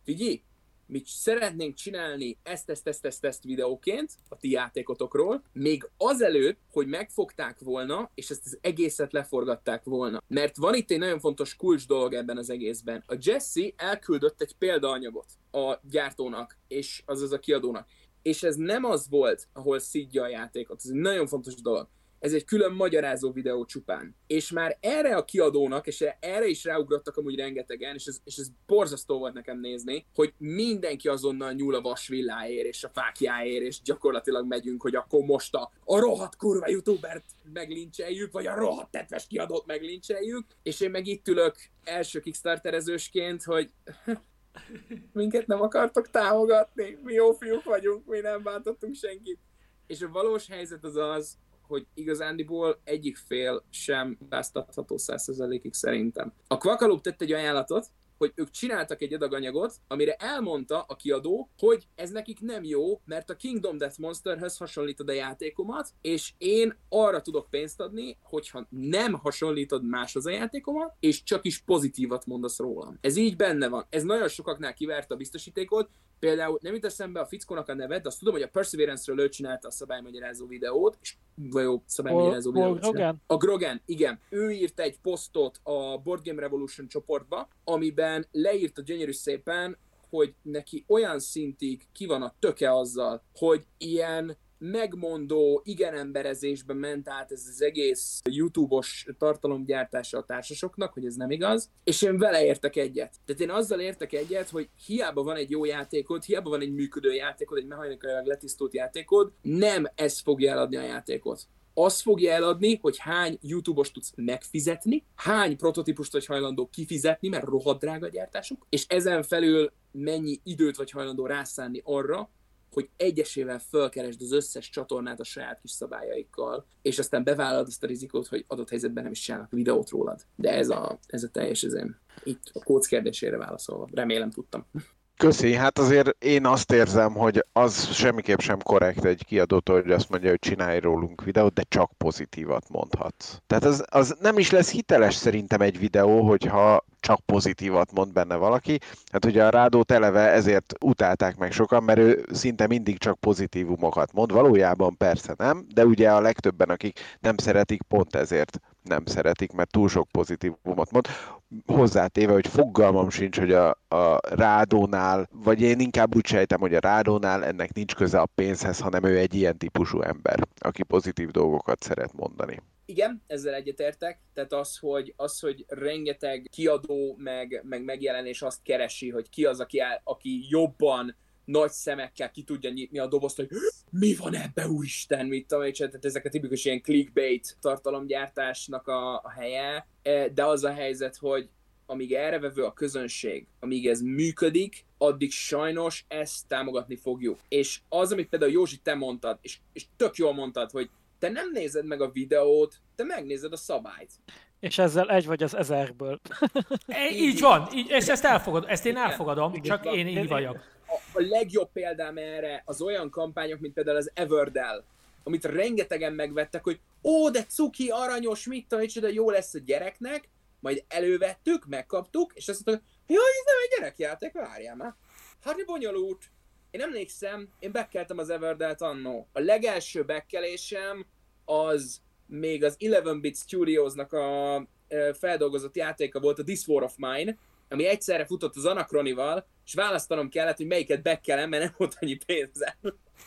figyelj, mi szeretnénk csinálni ezt, ezt, ezt, ezt, ezt videóként a ti játékotokról, még azelőtt, hogy megfogták volna, és ezt az egészet leforgatták volna. Mert van itt egy nagyon fontos kulcs dolog ebben az egészben. A Jesse elküldött egy példaanyagot a gyártónak, és azaz a kiadónak. És ez nem az volt, ahol szidja a játékot. Ez egy nagyon fontos dolog ez egy külön magyarázó videó csupán. És már erre a kiadónak, és erre is ráugrottak amúgy rengetegen, és ez, és ez borzasztó volt nekem nézni, hogy mindenki azonnal nyúl a vasvilláért és a fákjáért, és gyakorlatilag megyünk, hogy akkor most a, a rohadt kurva youtubert meglincseljük, vagy a rohadt tetves kiadót meglincseljük, és én meg itt ülök első kickstarterezősként, hogy minket nem akartok támogatni, mi jó fiúk vagyunk, mi nem bántottunk senkit. És a valós helyzet az az, hogy igazándiból egyik fél sem láztatható 100%-ig szerintem. A Quacaloop tett egy ajánlatot, hogy ők csináltak egy adaganyagot, amire elmondta a kiadó, hogy ez nekik nem jó, mert a Kingdom Death Monsterhöz hasonlítod a játékomat, és én arra tudok pénzt adni, hogyha nem hasonlítod máshoz a játékomat, és csak is pozitívat mondasz rólam. Ez így benne van. Ez nagyon sokaknál kiverte a biztosítékot, Például nem jut eszembe a fickónak a neve, de azt tudom, hogy a Perseverance-ről ő csinálta a szabálymagyarázó videót, és vagy jó, szabálymagyarázó videót. A Grogan? A Grogan, igen. Ő írt egy posztot a Board Game Revolution csoportba, amiben leírta gyönyörű szépen, hogy neki olyan szintig ki van a töke azzal, hogy ilyen megmondó, igen emberezésbe ment át ez az egész YouTube-os tartalomgyártása a társasoknak, hogy ez nem igaz, és én vele értek egyet. Tehát én azzal értek egyet, hogy hiába van egy jó játékod, hiába van egy működő játékod, egy mechanikailag letisztult játékod, nem ez fogja eladni a játékot azt fogja eladni, hogy hány YouTube-os tudsz megfizetni, hány prototípust vagy hajlandó kifizetni, mert rohadt drága gyártásuk, és ezen felül mennyi időt vagy hajlandó rászánni arra, hogy egyesével fölkeresd az összes csatornát a saját kis szabályaikkal, és aztán bevállalod azt a rizikót, hogy adott helyzetben nem is csinálnak videót rólad. De ez a, ez a teljes ezen. Itt a kóc kérdésére válaszolva. Remélem tudtam. Köszi, hát azért én azt érzem, hogy az semmiképp sem korrekt egy kiadótól, hogy azt mondja, hogy csinálj rólunk videót, de csak pozitívat mondhatsz. Tehát az, az nem is lesz hiteles szerintem egy videó, hogyha csak pozitívat mond benne valaki. Hát ugye a Rádót eleve ezért utálták meg sokan, mert ő szinte mindig csak pozitívumokat mond. Valójában persze nem, de ugye a legtöbben, akik nem szeretik, pont ezért nem szeretik, mert túl sok pozitívumot mond. Hozzátéve, hogy fogalmam sincs, hogy a, a Rádónál, vagy én inkább úgy sejtem, hogy a Rádónál ennek nincs köze a pénzhez, hanem ő egy ilyen típusú ember, aki pozitív dolgokat szeret mondani. Igen, ezzel egyetértek, tehát az, hogy, az, hogy rengeteg kiadó meg, meg megjelenés azt keresi, hogy ki az, aki, aki jobban nagy szemekkel ki tudja nyitni a dobozt, hogy mi van ebbe, úristen, mit tudom, tehát ezek a tipikus ilyen clickbait tartalomgyártásnak a, a helye, e, de az a helyzet, hogy amíg errevevő a közönség, amíg ez működik, addig sajnos ezt támogatni fogjuk. És az, amit például Józsi te mondtad, és, és tök jól mondtad, hogy te nem nézed meg a videót, te megnézed a szabályt. És ezzel egy vagy az ezerből. E, így van, így, és ezt elfogadom, ezt én elfogadom, Igen, csak én így vagyok. A, a legjobb példám erre az olyan kampányok, mint például az Everdell, amit rengetegen megvettek, hogy ó, de cuki, aranyos, mit tudom, de jó lesz a gyereknek, majd elővettük, megkaptuk, és azt mondtuk, hogy ez nem egy gyerekjáték, várjál már. Hát bonyolult. Én emlékszem, én bekkeltem az Everdelt annó. A legelső bekkelésem az még az 11-bit Studiosnak a feldolgozott játéka volt, a This War of Mine, ami egyszerre futott az Anakronival, és választanom kellett, hogy melyiket bekkelem, mert nem volt annyi pénzem.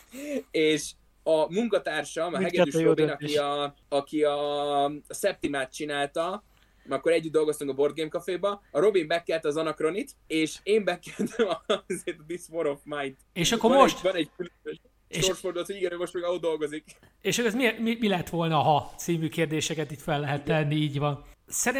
és a munkatársam, a Hegedűs Robin, aki a, aki a, a Septimát csinálta, akkor együtt dolgoztunk a Board Game Caféba, a Robin bekkelte az Anachronit, és én bekkeltem a, a This War of Might. És akkor van most... Egy, van egy és sorsfordulat, hogy igen, most még ahol dolgozik. És ez mi, mi, mi lett volna, ha című kérdéseket itt fel lehet tenni, így van.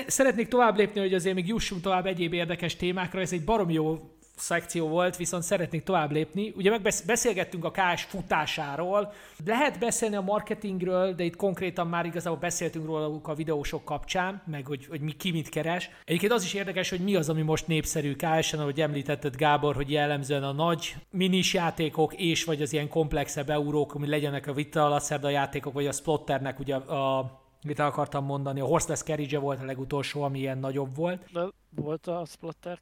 Szeretnék tovább lépni, hogy azért még jussunk tovább egyéb érdekes témákra. Ez egy barom jó szekció volt, viszont szeretnék tovább lépni. Ugye megbeszélgettünk a KS futásáról, lehet beszélni a marketingről, de itt konkrétan már igazából beszéltünk róla a videósok kapcsán, meg hogy, hogy mi ki mit keres. Egyébként az is érdekes, hogy mi az, ami most népszerű KS-en, ahogy említetted Gábor, hogy jellemzően a nagy minis játékok és vagy az ilyen komplexebb eurók, ami legyenek a Vita Lacerda játékok, vagy a Splotternek ugye a mit akartam mondani, a Horseless Carriage volt a legutolsó, ami ilyen nagyobb volt. De volt a Splotter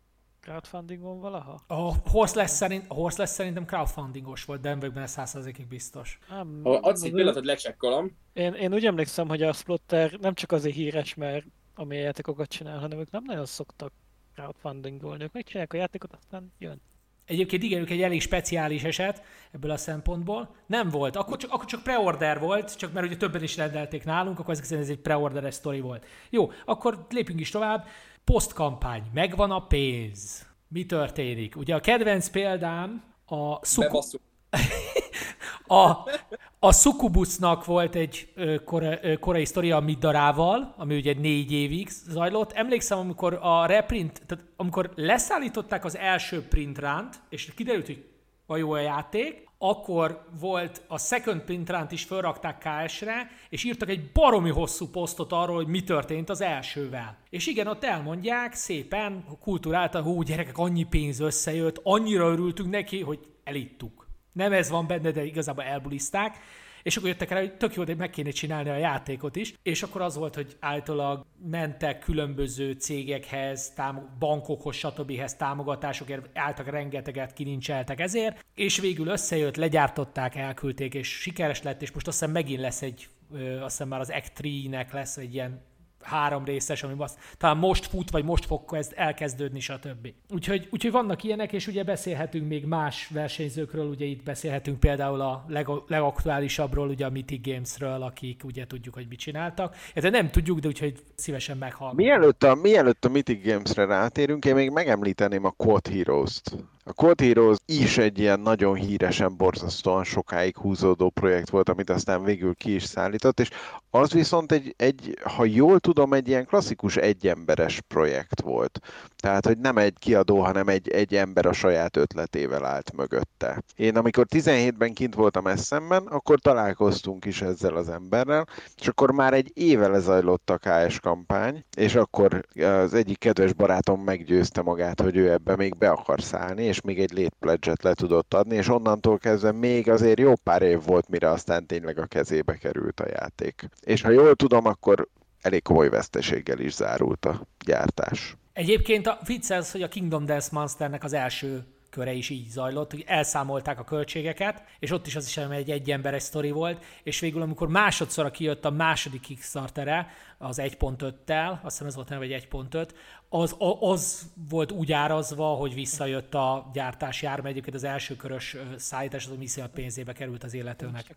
crowdfundingon valaha? A Horseless, szerint, a Horseless szerintem crowdfundingos volt, de nem vagyok benne 100%-ig biztos. Nem, Ha adsz egy pillanatot, lecsekkolom. Én, én úgy emlékszem, hogy a Splotter nem csak azért híres, mert ami játékokat csinál, hanem ők nem nagyon szoktak crowdfundingolni. Ők megcsinálják a játékot, aztán jön. Egyébként igen, ők egy elég speciális eset ebből a szempontból. Nem volt, akkor csak, akkor csak preorder volt, csak mert ugye többen is rendelték nálunk, akkor ezek szerint ez egy preorderes sztori volt. Jó, akkor lépjünk is tovább. Posztkampány, megvan a pénz. Mi történik? Ugye a kedvenc példám a Bebasszuk. a, a Succubusnak volt egy kora, korai sztoria a Middarával, ami ugye négy évig zajlott. Emlékszem, amikor a reprint, tehát amikor leszállították az első print ránt, és kiderült, hogy a jó a játék, akkor volt a second print is felrakták KS-re, és írtak egy baromi hosszú posztot arról, hogy mi történt az elsővel. És igen, ott elmondják szépen, kulturáltan, hú gyerekek, annyi pénz összejött, annyira örültünk neki, hogy elittuk. Nem ez van benne, de igazából elbulizták. És akkor jöttek rá, hogy tök jó, de meg kéne csinálni a játékot is. És akkor az volt, hogy általában mentek különböző cégekhez, támog- bankokhoz, stb. támogatásokért, álltak rengeteget, kinincseltek ezért, és végül összejött, legyártották, elküldték, és sikeres lett, és most azt hiszem megint lesz egy, ö, azt hiszem már az Act 3-nek lesz egy ilyen három részes, ami azt, talán most fut, vagy most fog kezd, elkezdődni, stb. Úgyhogy, úgyhogy vannak ilyenek, és ugye beszélhetünk még más versenyzőkről, ugye itt beszélhetünk például a leg, legaktuálisabbról, ugye a Mythic Gamesről, akik ugye tudjuk, hogy mit csináltak. De nem tudjuk, de úgyhogy szívesen meghallgatunk. Mielőtt a, mielőtt a Mythic Games-re rátérünk, én még megemlíteném a Quad Heroes-t. A Quad Heroes is egy ilyen nagyon híresen, borzasztóan sokáig húzódó projekt volt, amit aztán végül ki is szállított, és az viszont egy, egy ha jól tudom, egy ilyen klasszikus egyemberes projekt volt. Tehát, hogy nem egy kiadó, hanem egy, egy ember a saját ötletével állt mögötte. Én amikor 17-ben kint voltam eszemben, akkor találkoztunk is ezzel az emberrel, és akkor már egy éve lezajlott a KS kampány, és akkor az egyik kedves barátom meggyőzte magát, hogy ő ebbe még be akar szállni, és még egy late pledge le tudott adni, és onnantól kezdve még azért jó pár év volt, mire aztán tényleg a kezébe került a játék. És ha jól tudom, akkor elég komoly veszteséggel is zárult a gyártás. Egyébként a vicc az, hogy a Kingdom Dance Monsternek az első köre is így zajlott, hogy elszámolták a költségeket, és ott is az is egy egyemberes sztori volt, és végül, amikor másodszorra kijött a második Kickstartere, az 1.5-tel, azt hiszem ez volt neve, vagy 1.5, az, az volt úgy árazva, hogy visszajött a gyártás jár, mert egyébként az első körös szállítás az a pénzébe került az illetőnek.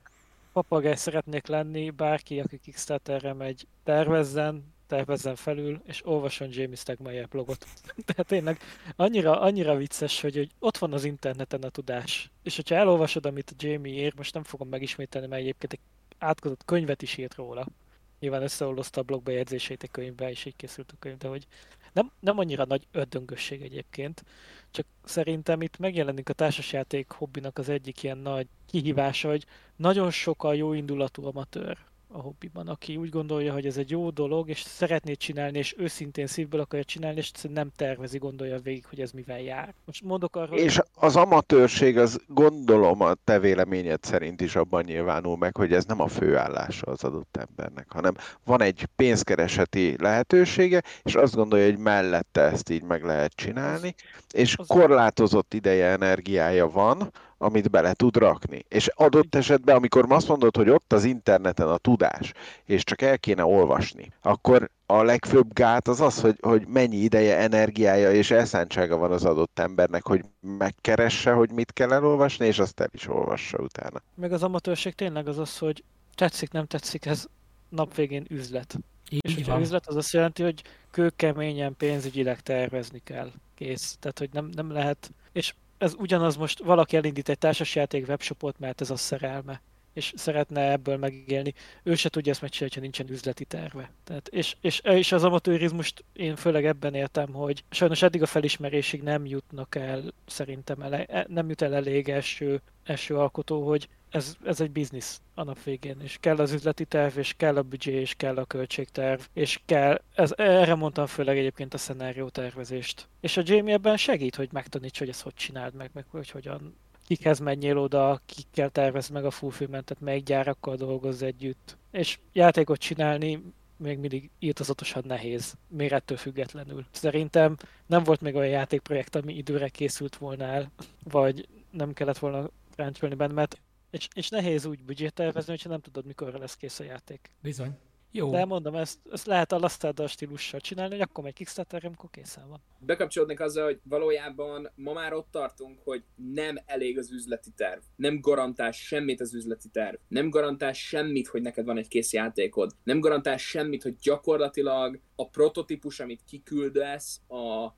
Papagáj szeretnék lenni, bárki, aki Kickstarterre megy, tervezzen, tervezzen felül, és olvasson Jamie Stegmaier blogot. Tehát tényleg annyira, annyira vicces, hogy, hogy ott van az interneten a tudás. És hogyha elolvasod, amit Jamie ír, most nem fogom megismételni, mert egyébként egy átkozott könyvet is írt róla. Nyilván összeollozta a blogbejegyzéseit egy könyvbe, és így készült a könyv, de hogy nem, nem annyira nagy ördöngösség egyébként, csak szerintem itt megjelenik a társasjáték hobbinak az egyik ilyen nagy kihívása, hogy nagyon sok a jó indulatú amatőr a hobbiban, aki úgy gondolja, hogy ez egy jó dolog, és szeretné csinálni, és őszintén szívből akarja csinálni, és nem tervezi, gondolja végig, hogy ez mivel jár. Most mondok arról, És az amatőrség, az gondolom a te véleményed szerint is abban nyilvánul meg, hogy ez nem a főállása az adott embernek, hanem van egy pénzkereseti lehetősége, és azt gondolja, hogy mellette ezt így meg lehet csinálni, és korlátozott ideje, energiája van, amit bele tud rakni. És adott esetben, amikor azt mondod, hogy ott az interneten a tudás, és csak el kéne olvasni, akkor a legfőbb gát az az, hogy, hogy mennyi ideje, energiája és elszántsága van az adott embernek, hogy megkeresse, hogy mit kell elolvasni, és azt el is olvassa utána. meg az amatőrség tényleg az az, hogy tetszik, nem tetszik, ez nap végén üzlet. És Így hogyha van. üzlet, az azt jelenti, hogy kőkeményen pénzügyileg tervezni kell. Kész. Tehát, hogy nem, nem lehet. És ez ugyanaz most valaki elindít egy társasjáték webshopot, mert ez a szerelme és szeretne ebből megélni, ő se tudja ezt megcsinálni, ha nincsen üzleti terve. Tehát, és, és, és az amatőrizmust én főleg ebben értem, hogy sajnos eddig a felismerésig nem jutnak el, szerintem ele, nem jut el elég első, első alkotó, hogy ez, ez egy biznisz a nap végén, és kell az üzleti terv, és kell a büdzsé, és kell a költségterv, és kell, ez, erre mondtam főleg egyébként a szenárió tervezést. És a Jamie ebben segít, hogy megtaníts, hogy ezt hogy csináld meg, meg hogy hogyan kikhez menjél oda, kikkel tervezd meg a fulfillmentet, melyik gyárakkal dolgozz együtt. És játékot csinálni még mindig írtozatosan nehéz, mérettől függetlenül. Szerintem nem volt még olyan játékprojekt, ami időre készült volna el, vagy nem kellett volna ráncsolni benne, mert és, és nehéz úgy budgettervezni, hogyha nem tudod, mikor lesz kész a játék. Bizony. Jó. De mondom, ezt, ezt lehet a a stílussal csinálni, hogy akkor megy Kickstarter, amikor készen van. Bekapcsolódnék azzal, hogy valójában ma már ott tartunk, hogy nem elég az üzleti terv. Nem garantál semmit az üzleti terv. Nem garantál semmit, hogy neked van egy kész játékod. Nem garantál semmit, hogy gyakorlatilag a prototípus, amit kiküldesz a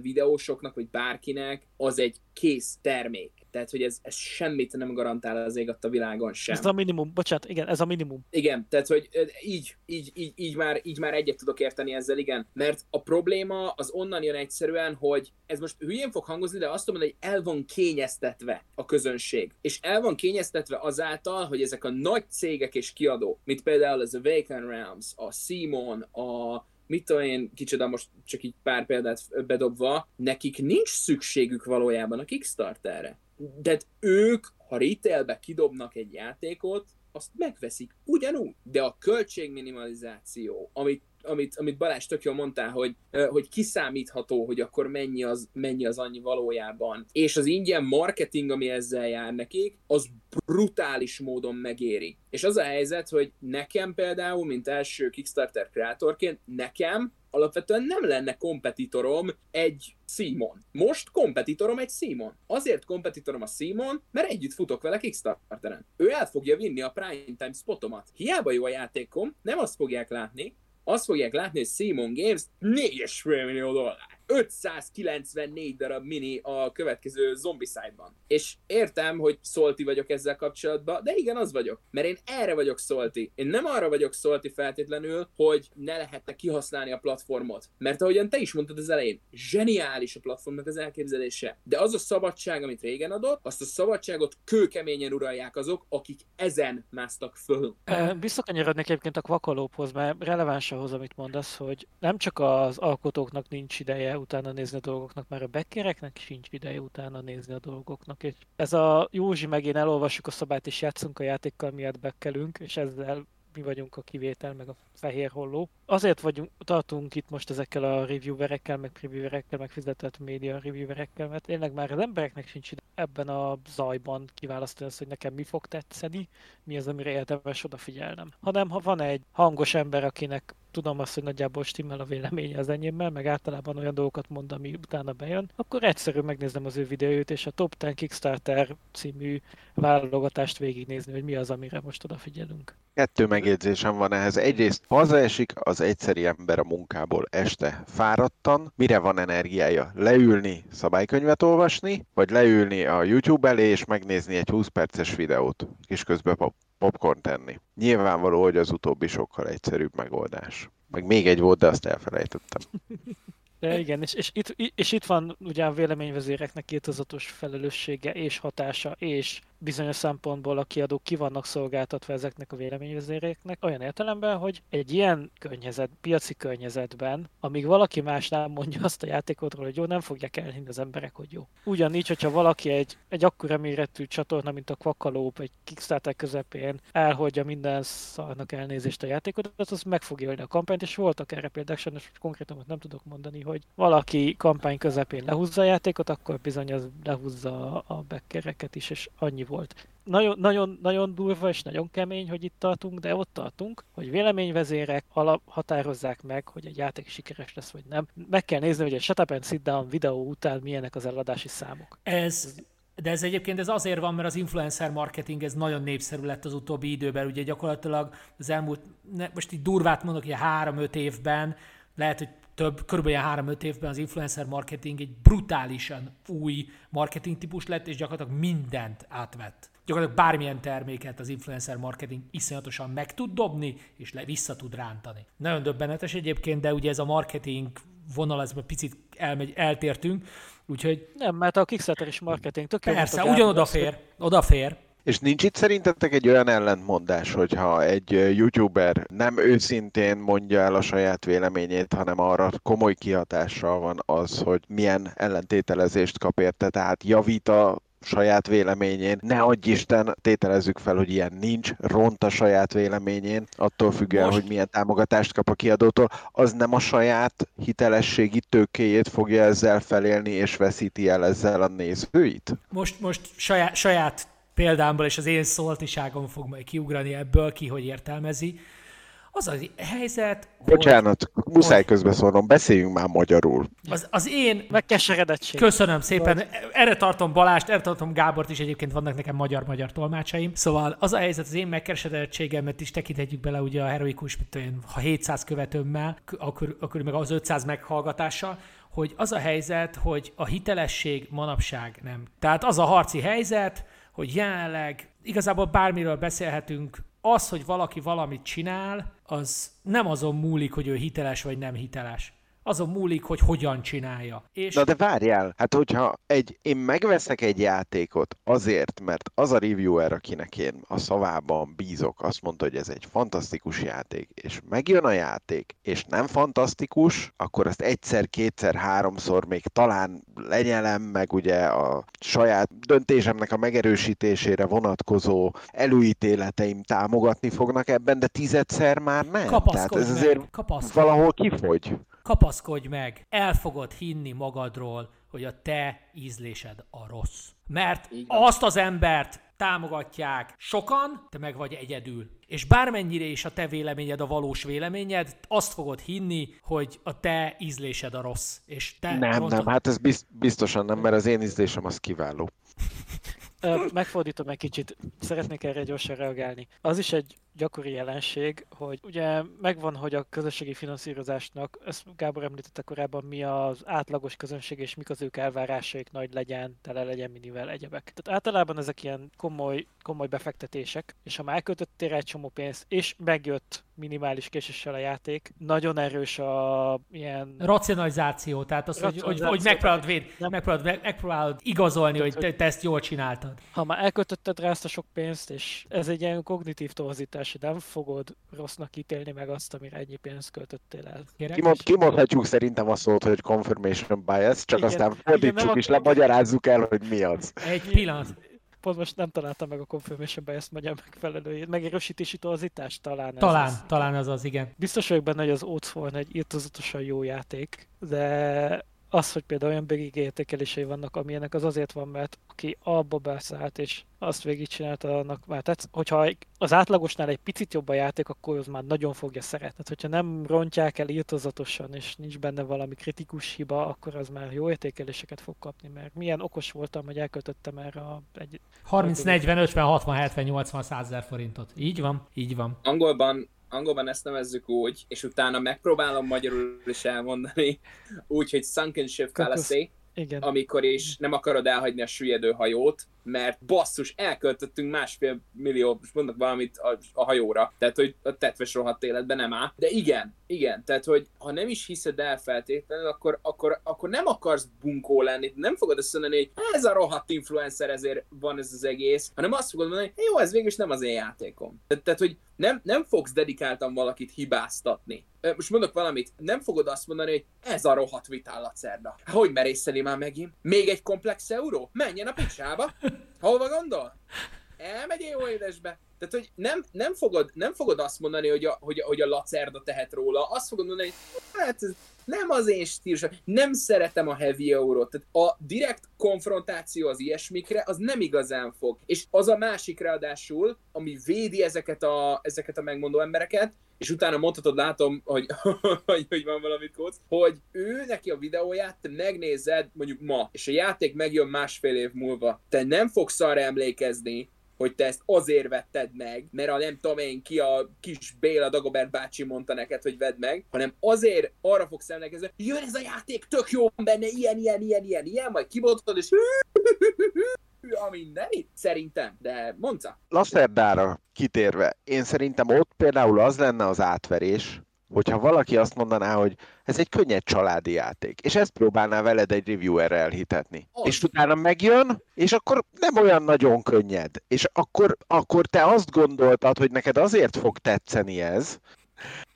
videósoknak, vagy bárkinek, az egy kész termék. Tehát, hogy ez, ez semmit nem garantál az ég a világon sem. Ez a minimum, bocsánat, igen, ez a minimum. Igen, tehát, hogy így, így, így, így, már, így már egyet tudok érteni ezzel, igen. Mert a probléma az onnan jön egyszerűen, hogy ez most hülyén fog hangozni, de azt mondom, hogy el van kényeztetve a közönség. És el van kényeztetve azáltal, hogy ezek a nagy cégek és kiadó, mint például az Awaken Realms, a Simon, a mit tudom én, kicsoda most csak így pár példát bedobva, nekik nincs szükségük valójában a Kickstarterre. De ők, ha retailbe kidobnak egy játékot, azt megveszik ugyanúgy. De a költségminimalizáció, amit amit, amit Balázs tök jól mondtál, hogy, hogy kiszámítható, hogy akkor mennyi az, mennyi az annyi valójában. És az ingyen marketing, ami ezzel jár nekik, az brutális módon megéri. És az a helyzet, hogy nekem például, mint első Kickstarter kreatorként, nekem alapvetően nem lenne kompetitorom egy Simon. Most kompetitorom egy Simon. Azért kompetitorom a Simon, mert együtt futok vele Kickstarteren. Ő el fogja vinni a prime time spotomat. Hiába jó a játékom, nem azt fogják látni, azt fogják látni, hogy Simon Games 4,5 millió dollár. 594 darab mini a következő Zombicide-ban. És értem, hogy szolti vagyok ezzel kapcsolatban, de igen, az vagyok. Mert én erre vagyok szolti. Én nem arra vagyok szolti feltétlenül, hogy ne lehetne kihasználni a platformot. Mert ahogyan te is mondtad az elején, zseniális a platformnak az elképzelése. De az a szabadság, amit régen adott, azt a szabadságot kőkeményen uralják azok, akik ezen másztak föl. Visszakanyarodnék egyébként a kvakolóphoz, mert releváns ahhoz, amit mondasz, hogy nem csak az alkotóknak nincs ideje utána nézni a dolgoknak, mert a bekkereknek sincs ideje utána nézni a dolgoknak. És ez a Józsi meg én elolvassuk a szabályt és játszunk a játékkal, miatt bekkelünk, és ezzel mi vagyunk a kivétel, meg a fehér holló. Azért vagyunk, tartunk itt most ezekkel a reviewerekkel, meg previewerekkel, meg fizetett média reviewerekkel, mert tényleg már az embereknek sincs ide ebben a zajban kiválasztani azt, hogy nekem mi fog tetszeni, mi az, amire érdemes odafigyelnem. Hanem ha van egy hangos ember, akinek tudom azt, hogy nagyjából stimmel a véleménye az enyémmel, meg általában olyan dolgokat mond, ami utána bejön, akkor egyszerű megnézem az ő videót, és a Top 10 Kickstarter című válogatást végignézni, hogy mi az, amire most odafigyelünk. Kettő megjegyzésem van ehhez. Egyrészt hazaesik az egyszeri ember a munkából este fáradtan, mire van energiája? Leülni, szabálykönyvet olvasni, vagy leülni a YouTube elé és megnézni egy 20 perces videót, és közben pop popcorn tenni. Nyilvánvaló, hogy az utóbbi sokkal egyszerűbb megoldás. Meg még egy volt, de azt elfelejtettem. De igen, és, és, itt, és itt van ugye a véleményvezéreknek kétozatos felelőssége és hatása, és bizonyos szempontból a kiadók ki vannak szolgáltatva ezeknek a véleményvezéreknek, olyan értelemben, hogy egy ilyen környezet, piaci környezetben, amíg valaki más nem mondja azt a játékodról, hogy jó, nem fogják elhinni az emberek, hogy jó. Ugyanígy, hogyha valaki egy, egy akkora méretű csatorna, mint a Quackalóp, egy Kickstarter közepén elhagyja minden szarnak elnézést a játékot, az meg fogja a kampányt, és voltak erre példák, sajnos konkrétan nem tudok mondani, hogy valaki kampány közepén lehúzza a játékot, akkor bizony az lehúzza a beckereket is, és annyi volt. Nagyon, nagyon, nagyon durva és nagyon kemény, hogy itt tartunk, de ott tartunk, hogy véleményvezérek alap határozzák meg, hogy egy játék sikeres lesz vagy nem. Meg kell nézni, hogy egy Shut Up and Sit Down videó után milyenek az eladási számok. Ez de ez egyébként ez azért van, mert az influencer marketing ez nagyon népszerű lett az utóbbi időben. Ugye gyakorlatilag az elmúlt, most így durvát mondok, hogy három-öt évben lehet, hogy több, körülbelül 3-5 évben az influencer marketing egy brutálisan új marketing típus lett, és gyakorlatilag mindent átvett. Gyakorlatilag bármilyen terméket az influencer marketing iszonyatosan meg tud dobni, és le vissza tud rántani. Nagyon döbbenetes egyébként, de ugye ez a marketing vonal, ez egy picit elmegy, eltértünk, úgyhogy... Nem, mert a Kickstarter is marketing. Tök Persze, ugyanoda fér, odafér, és nincs itt szerintetek egy olyan ellentmondás, hogyha egy youtuber nem őszintén mondja el a saját véleményét, hanem arra komoly kihatással van az, hogy milyen ellentételezést kap érte, tehát javít a saját véleményén. Ne adj Isten, tételezzük fel, hogy ilyen nincs, ront a saját véleményén, attól függően, Most- hogy milyen támogatást kap a kiadótól, az nem a saját hitelességi tőkéjét fogja ezzel felélni, és veszíti el ezzel a nézőit? Most, most saját, saját példámból és az én szoltiságom fog majd kiugrani ebből, ki hogy értelmezi. Az a helyzet, Bocsánat, muszáj hogy- közbeszólnom, beszéljünk már magyarul. hogy az, az én Megkeseredettség. Köszönöm szépen. Erre tartom Balást, erre tartom Gábort is, egyébként vannak nekem magyar-magyar tolmácsaim. Szóval az a helyzet, az én megkeresedettségemet is tekinthetjük bele ugye a heroikus, mint olyan, ha 700 követőmmel, akkor, akkor meg az 500 meghallgatással, hogy az a helyzet, hogy a hitelesség manapság nem. Tehát az a harci helyzet, hogy jelenleg igazából bármiről beszélhetünk, az, hogy valaki valamit csinál, az nem azon múlik, hogy ő hiteles vagy nem hiteles. Azon múlik, hogy hogyan csinálja. És Na de várjál, hát hogyha egy, én megveszek egy játékot azért, mert az a reviewer, akinek én a szavában bízok, azt mondta, hogy ez egy fantasztikus játék, és megjön a játék, és nem fantasztikus, akkor azt egyszer, kétszer, háromszor még talán lenyelem, meg ugye a saját döntésemnek a megerősítésére vonatkozó előítéleteim támogatni fognak ebben, de tizedszer már nem. Tehát kapaszkodj ez meg, azért kapaszkodj, valahol kifogy. Kapaszkodj meg, el fogod hinni magadról, hogy a te ízlésed a rossz. Mert azt az embert támogatják sokan, te meg vagy egyedül. És bármennyire is a te véleményed a valós véleményed, azt fogod hinni, hogy a te ízlésed a rossz. És te Nem, rontod- nem, hát ez biz- biztosan nem, mert az én ízlésem az kiváló. Megfordítom egy kicsit, szeretnék erre gyorsan reagálni. Az is egy gyakori jelenség, hogy ugye megvan, hogy a közösségi finanszírozásnak, ezt Gábor említette korábban, mi az átlagos közönség, és mik az ők elvárásaik, nagy legyen, tele legyen minivel, egyebek. Tehát általában ezek ilyen komoly, komoly befektetések, és ha már elköltöttél egy csomó pénzt, és megjött minimális késéssel a játék, nagyon erős a ilyen Racionalizáció, tehát az, hogy, hogy, hogy megpróbálod, véd, nem- megpróbálod, meg- megpróbálod igazolni, hogy Tehát, te, te ezt jól csináltad. ha már elköltötted rá ezt a sok pénzt, és ez egy ilyen kognitív torzítás, hogy nem fogod rossznak ítélni meg azt, amire ennyi pénzt költöttél el. Kérek? Kimond, kimondhatjuk szerintem a szót, hogy confirmation bias, csak Igen, aztán fordítsuk nem és akarom. lemagyarázzuk el, hogy mi az. Egy pillanat. Pont most nem találtam meg a confirmation bias magyar megfelelőjét. Megerősítési torzítás talán ez Talán, az. talán az az, igen. Biztos vagyok benne, hogy az Oathsworn egy írtozatosan jó játék, de az, hogy például olyan BGG értékelései vannak, amilyenek az azért van, mert aki abba beszállt és azt végigcsinálta, annak már tetsz. Hogyha az átlagosnál egy picit jobb a játék, akkor az már nagyon fogja szeretni. Tehát, hogyha nem rontják el írtozatosan, és nincs benne valami kritikus hiba, akkor az már jó értékeléseket fog kapni, mert milyen okos voltam, hogy elköltöttem erre a egy 30, 40, 50, 60, 70, 80, 100 ezer forintot. Így van, így van. Angolban, angolban ezt nevezzük úgy, és utána megpróbálom magyarul is elmondani, úgy, hogy sunken ship fallacy, Igen. amikor is nem akarod elhagyni a süllyedő hajót, mert basszus, elköltöttünk másfél millió, most mondok valamit a, a hajóra, tehát hogy a tetves rohadt életben nem áll. De igen, igen, tehát hogy ha nem is hiszed el feltétlenül, akkor, akkor, akkor nem akarsz bunkó lenni, nem fogod azt mondani, hogy ez a rohadt influencer, ezért van ez az egész, hanem azt fogod mondani, hogy jó, ez végül is nem az én játékom. Tehát, tehát hogy nem, nem fogsz dedikáltan valakit hibáztatni. Most mondok valamit, nem fogod azt mondani, hogy ez a rohadt vitál lacerda. Hogy merészeli már megint? Még egy komplex euró? Menjen a picsába! Hova gondol? Elmegyél jó édesbe? Tehát, hogy nem, nem, fogod, nem fogod azt mondani, hogy a, hogy, hogy a lacerda tehet róla, azt fogod mondani, hogy hát ez nem az én stílusom, nem szeretem a heavy eurót. Tehát a direkt konfrontáció az ilyesmikre, az nem igazán fog. És az a másik ráadásul, ami védi ezeket a, ezeket a megmondó embereket, és utána mondhatod, látom, hogy, hogy, hogy van valamit kódsz, hogy ő neki a videóját te megnézed mondjuk ma, és a játék megjön másfél év múlva. Te nem fogsz arra emlékezni, hogy te ezt azért vetted meg, mert a nem tudom én ki a kis Béla Dagobert bácsi mondta neked, hogy vedd meg, hanem azért arra fogsz emlékezni, hogy jön ez a játék, tök jó benne, ilyen, ilyen, ilyen, ilyen, ilyen, majd kibontod, és a mindenit, szerintem, de mondta. Lacerdára kitérve, én szerintem ott például az lenne az átverés, hogyha valaki azt mondaná, hogy ez egy könnyed családi játék, és ezt próbálná veled egy reviewerre elhitetni. Az. És utána megjön, és akkor nem olyan nagyon könnyed. És akkor, akkor te azt gondoltad, hogy neked azért fog tetszeni ez,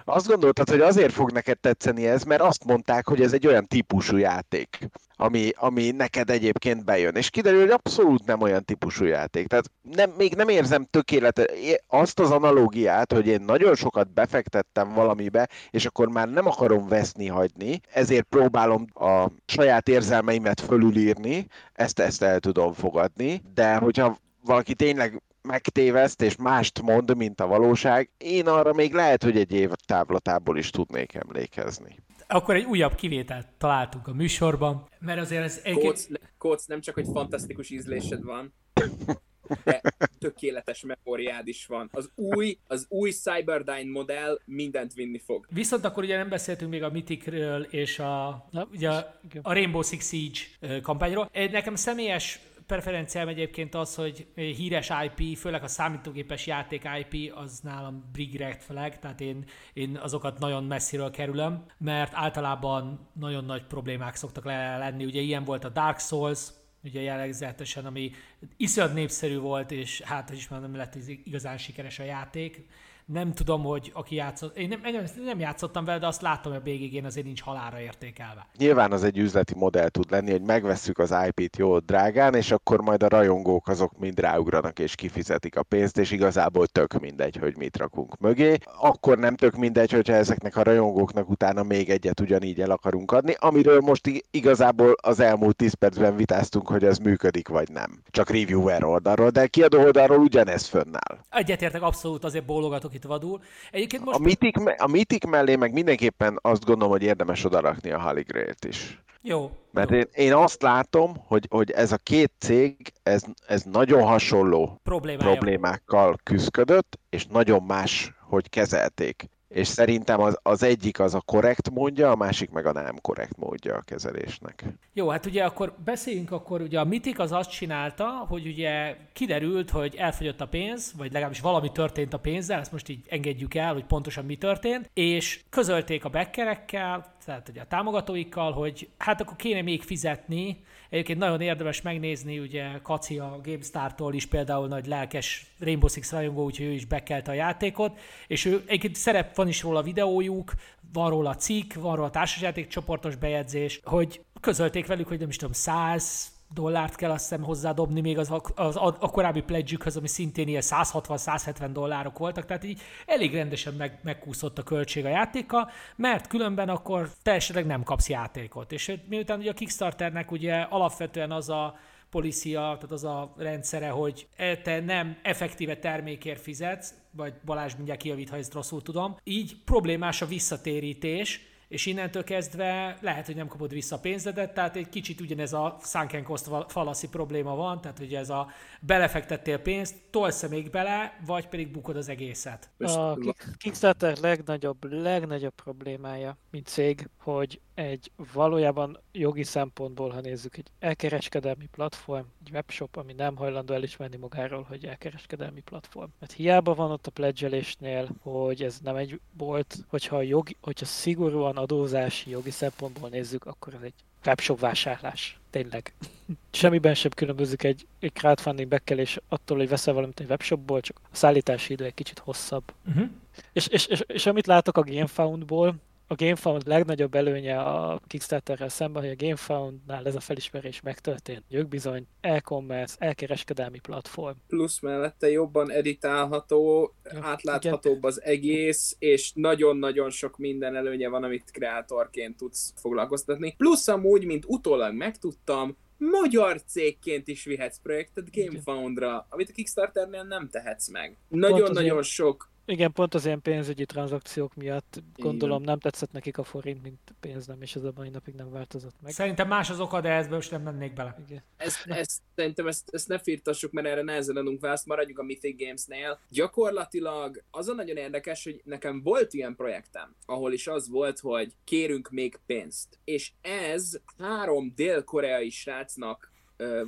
Azt gondoltad, hogy azért fog neked tetszeni ez, mert azt mondták, hogy ez egy olyan típusú játék, ami, ami neked egyébként bejön. És kiderül, hogy abszolút nem olyan típusú játék. Tehát nem, még nem érzem tökéletes azt az analógiát, hogy én nagyon sokat befektettem valamibe, és akkor már nem akarom veszni hagyni, ezért próbálom a saját érzelmeimet fölülírni, ezt, ezt el tudom fogadni, de hogyha valaki tényleg megtéveszt és mást mond, mint a valóság, én arra még lehet, hogy egy év távlatából is tudnék emlékezni. Akkor egy újabb kivételt találtunk a műsorban, mert azért ez egy... Kóc, Kóc nem csak, hogy fantasztikus ízlésed van, de tökéletes memóriád is van. Az új, az új Cyberdyne modell mindent vinni fog. Viszont akkor ugye nem beszéltünk még a Mythicről és a, ugye a Rainbow Six Siege kampányról. Nekem személyes preferenciám egyébként az, hogy híres IP, főleg a számítógépes játék IP, az nálam big red flag, tehát én, én azokat nagyon messziről kerülöm, mert általában nagyon nagy problémák szoktak lenni. Ugye ilyen volt a Dark Souls, ugye jellegzetesen, ami iszonyat népszerű volt, és hát, hogy is mondom, lett igazán sikeres a játék nem tudom, hogy aki játszott, én nem, nem, nem játszottam vele, de azt látom, hogy a BGG-n azért nincs halára értékelve. Nyilván az egy üzleti modell tud lenni, hogy megvesszük az IP-t jó drágán, és akkor majd a rajongók azok mind ráugranak és kifizetik a pénzt, és igazából tök mindegy, hogy mit rakunk mögé. Akkor nem tök mindegy, hogyha ezeknek a rajongóknak utána még egyet ugyanígy el akarunk adni, amiről most igazából az elmúlt 10 percben vitáztunk, hogy ez működik vagy nem. Csak reviewer oldalról, de kiadó oldalról ugyanez fönnáll. Egyetértek abszolút, azért bólogatok itt vadul. Egyébként most... A Mythic, a Mythic mellé meg mindenképpen azt gondolom, hogy érdemes odarakni a Holy Grail-t is. Jó. Mert jó. Én, én azt látom, hogy, hogy ez a két cég, ez, ez nagyon hasonló Problémája. problémákkal küzdött, és nagyon más, hogy kezelték és szerintem az, az egyik az a korrekt módja, a másik meg a nem korrekt módja a kezelésnek. Jó, hát ugye akkor beszéljünk, akkor ugye a Mitik az azt csinálta, hogy ugye kiderült, hogy elfogyott a pénz, vagy legalábbis valami történt a pénzzel, ezt most így engedjük el, hogy pontosan mi történt, és közölték a beckerekkel, tehát ugye a támogatóikkal, hogy hát akkor kéne még fizetni, Egyébként nagyon érdemes megnézni, ugye Kaci a GameStar-tól is például nagy lelkes Rainbow Six rajongó, úgyhogy ő is bekelte a játékot, és ő egyébként szerep van is róla videójuk, van róla cikk, van róla társasjáték csoportos bejegyzés, hogy közölték velük, hogy nem is tudom, 100 dollárt kell azt hiszem hozzádobni még az, az a, a korábbi pledge ami szintén ilyen 160-170 dollárok voltak, tehát így elég rendesen meg, megkúszott a költség a játéka, mert különben akkor te esetleg nem kapsz játékot. És miután ugye a Kickstarternek ugye alapvetően az a policia, tehát az a rendszere, hogy e, te nem effektíve termékért fizetsz, vagy Balázs mindjárt kijavít, ha ezt rosszul tudom, így problémás a visszatérítés, és innentől kezdve lehet, hogy nem kapod vissza a pénzedet, tehát egy kicsit ugyanez a sunken cost fallacy probléma van, tehát hogy ez a belefektettél pénzt, tolsz még bele, vagy pedig bukod az egészet. A Kickstarter legnagyobb, legnagyobb problémája, mint cég, hogy egy valójában jogi szempontból, ha nézzük, egy elkereskedelmi platform, egy webshop, ami nem hajlandó elismerni magáról, hogy elkereskedelmi platform. Mert hiába van ott a pledgelésnél, hogy ez nem egy bolt, hogyha, jogi, hogyha szigorúan adózási jogi szempontból nézzük, akkor ez egy webshop vásárlás. Tényleg. Semmiben sem különbözik egy, egy crowdfunding bekkelés attól, hogy veszel valamit egy webshopból, csak a szállítási idő egy kicsit hosszabb. Uh-huh. És, és, és, és, amit látok a GameFoundból, a GameFound legnagyobb előnye a Kickstarterrel szemben, hogy a GameFoundnál ez a felismerés megtörtént. Ők bizony e-commerce, elkereskedelmi platform. Plusz mellette jobban editálható, ja, átláthatóbb igen. az egész, és nagyon-nagyon sok minden előnye van, amit kreatorként tudsz foglalkoztatni. Plusz amúgy, mint utólag megtudtam, magyar cégként is vihetsz projektet GameFoundra, amit a Kickstarternél nem tehetsz meg. Nagyon-nagyon sok igen, pont az ilyen pénzügyi tranzakciók miatt gondolom Igen. nem tetszett nekik a forint, mint pénz nem, és ez a mai napig nem változott meg. Szerintem más az oka, de ezbe most nem mennék bele. Igen. Ezt, ezt, szerintem ezt, ezt ne firtassuk, mert erre nehezen adunk választ, maradjuk a Mythic Games-nél. Gyakorlatilag az a nagyon érdekes, hogy nekem volt ilyen projektem, ahol is az volt, hogy kérünk még pénzt. És ez három dél-koreai srácnak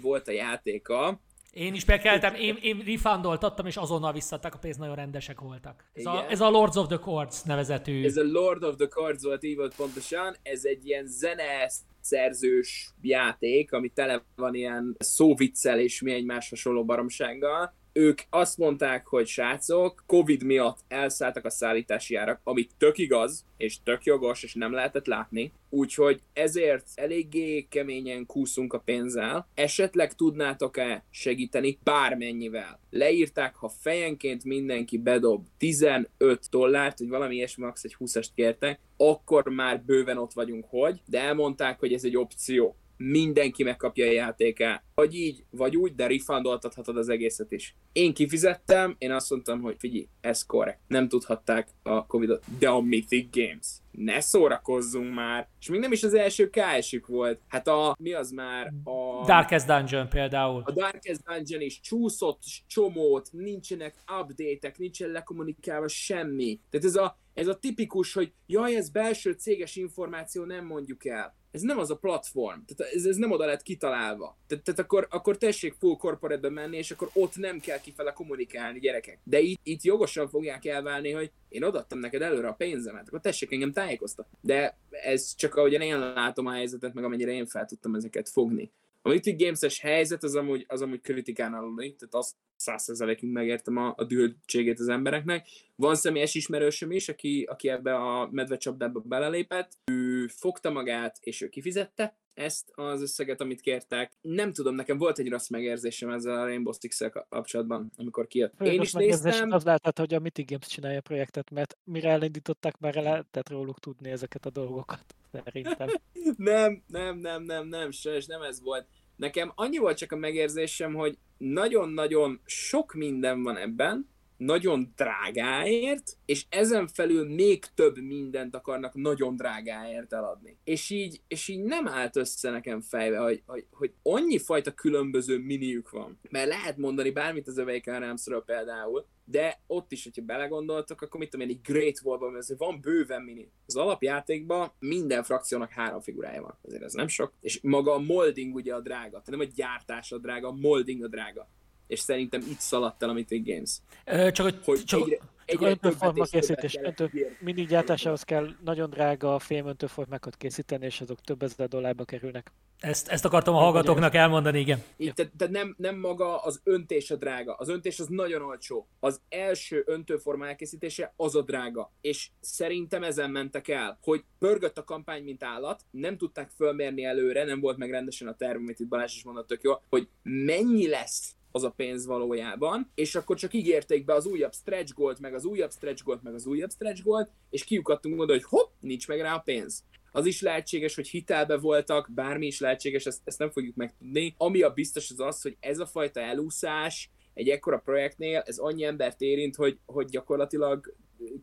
volt a játéka, én is bekeltem, én, én refundoltattam, és azonnal visszadtak, a pénz nagyon rendesek voltak. Ez a, ez a Lords of the Chords nevezetű. Ez a Lord of the Chords volt így volt pontosan, ez egy ilyen zene szerzős játék, ami tele van ilyen szóviccel és mi egymás hasonló baromsággal. Ők azt mondták, hogy srácok, Covid miatt elszálltak a szállítási árak, ami tök igaz, és tök jogos, és nem lehetett látni. Úgyhogy ezért eléggé keményen kúszunk a pénzzel. Esetleg tudnátok-e segíteni bármennyivel? Leírták, ha fejenként mindenki bedob 15 dollárt, vagy valami ilyesmi, max. egy 20-ast kértek, akkor már bőven ott vagyunk, hogy, de elmondták, hogy ez egy opció mindenki megkapja a játékát. Vagy így, vagy úgy, de refundoltathatod az egészet is. Én kifizettem, én azt mondtam, hogy figyelj, ez korrekt. Nem tudhatták a Covid-ot. De a Mythic Games. Ne szórakozzunk már. És még nem is az első ks volt. Hát a, mi az már? A... Darkest Dungeon például. A Darkest Dungeon is csúszott csomót, nincsenek update-ek, nincsen lekommunikálva semmi. Tehát ez a, ez a tipikus, hogy jaj, ez belső céges információ, nem mondjuk el ez nem az a platform, tehát ez, ez nem oda lett kitalálva. Tehát, tehát akkor, akkor tessék full corporate menni, és akkor ott nem kell kifele kommunikálni gyerekek. De itt, itt jogosan fogják elválni, hogy én odaadtam neked előre a pénzemet, akkor tessék engem tájékoztatni. De ez csak ahogyan én látom a helyzetet, meg amennyire én fel tudtam ezeket fogni. A Mythic Games-es helyzet az amúgy, az amúgy kritikán aluli, tehát azt százszerzelékig megértem a, a dühöttségét az embereknek. Van személyes ismerősöm is, aki, aki ebbe a medvecsapdába belelépett, ő fogta magát, és ő kifizette ezt az összeget, amit kértek. Nem tudom, nekem volt egy rossz megérzésem ezzel a Rainbow six kapcsolatban, amikor kijött. Én is néztem. Az lehetett, hogy a Mythic Games csinálja a projektet, mert mire elindították, már lehetett róluk tudni ezeket a dolgokat. Szerintem. nem, nem, nem, nem, nem, sajnos nem ez volt. Nekem annyi volt csak a megérzésem, hogy nagyon-nagyon sok minden van ebben, nagyon drágáért, és ezen felül még több mindent akarnak nagyon drágáért eladni. És így, és így nem állt össze nekem fejbe, hogy, hogy, hogy annyi fajta különböző miniük van. Mert lehet mondani bármit az Awaken Realms-ről például, de ott is, hogyha belegondoltak, akkor mit tudom én, egy Great Wall-ban, mert van bőven mini. Az alapjátékban minden frakciónak három figurája van, azért ez nem sok. És maga a molding ugye a drága, tehát nem a gyártás a drága, a molding a drága és szerintem itt szaladt el a Mythic Games. Ö, csak, hogy, csak, egyre, csak öntőforma készítés, öntő, mindig gyártásához kell nagyon drága fém öntőformákat készíteni, és azok több ezer dollárba kerülnek. Ezt, ezt akartam a hallgatóknak elmondani, igen. Tehát, tehát nem, nem maga az öntés a drága. Az öntés az nagyon olcsó. Az első öntőforma elkészítése az a drága. És szerintem ezen mentek el, hogy pörgött a kampány, mint állat, nem tudták fölmérni előre, nem volt meg rendesen a terv, amit itt Balázs is mondott tök jó, hogy mennyi lesz az a pénz valójában, és akkor csak ígérték be az újabb stretch gold, meg az újabb stretch gold, meg az újabb stretch gold, és kiukadtunk oda, hogy hopp, nincs meg rá a pénz. Az is lehetséges, hogy hitelbe voltak, bármi is lehetséges, ezt, ezt nem fogjuk megtudni. Ami a biztos az az, hogy ez a fajta elúszás egy ekkora projektnél, ez annyi embert érint, hogy, hogy gyakorlatilag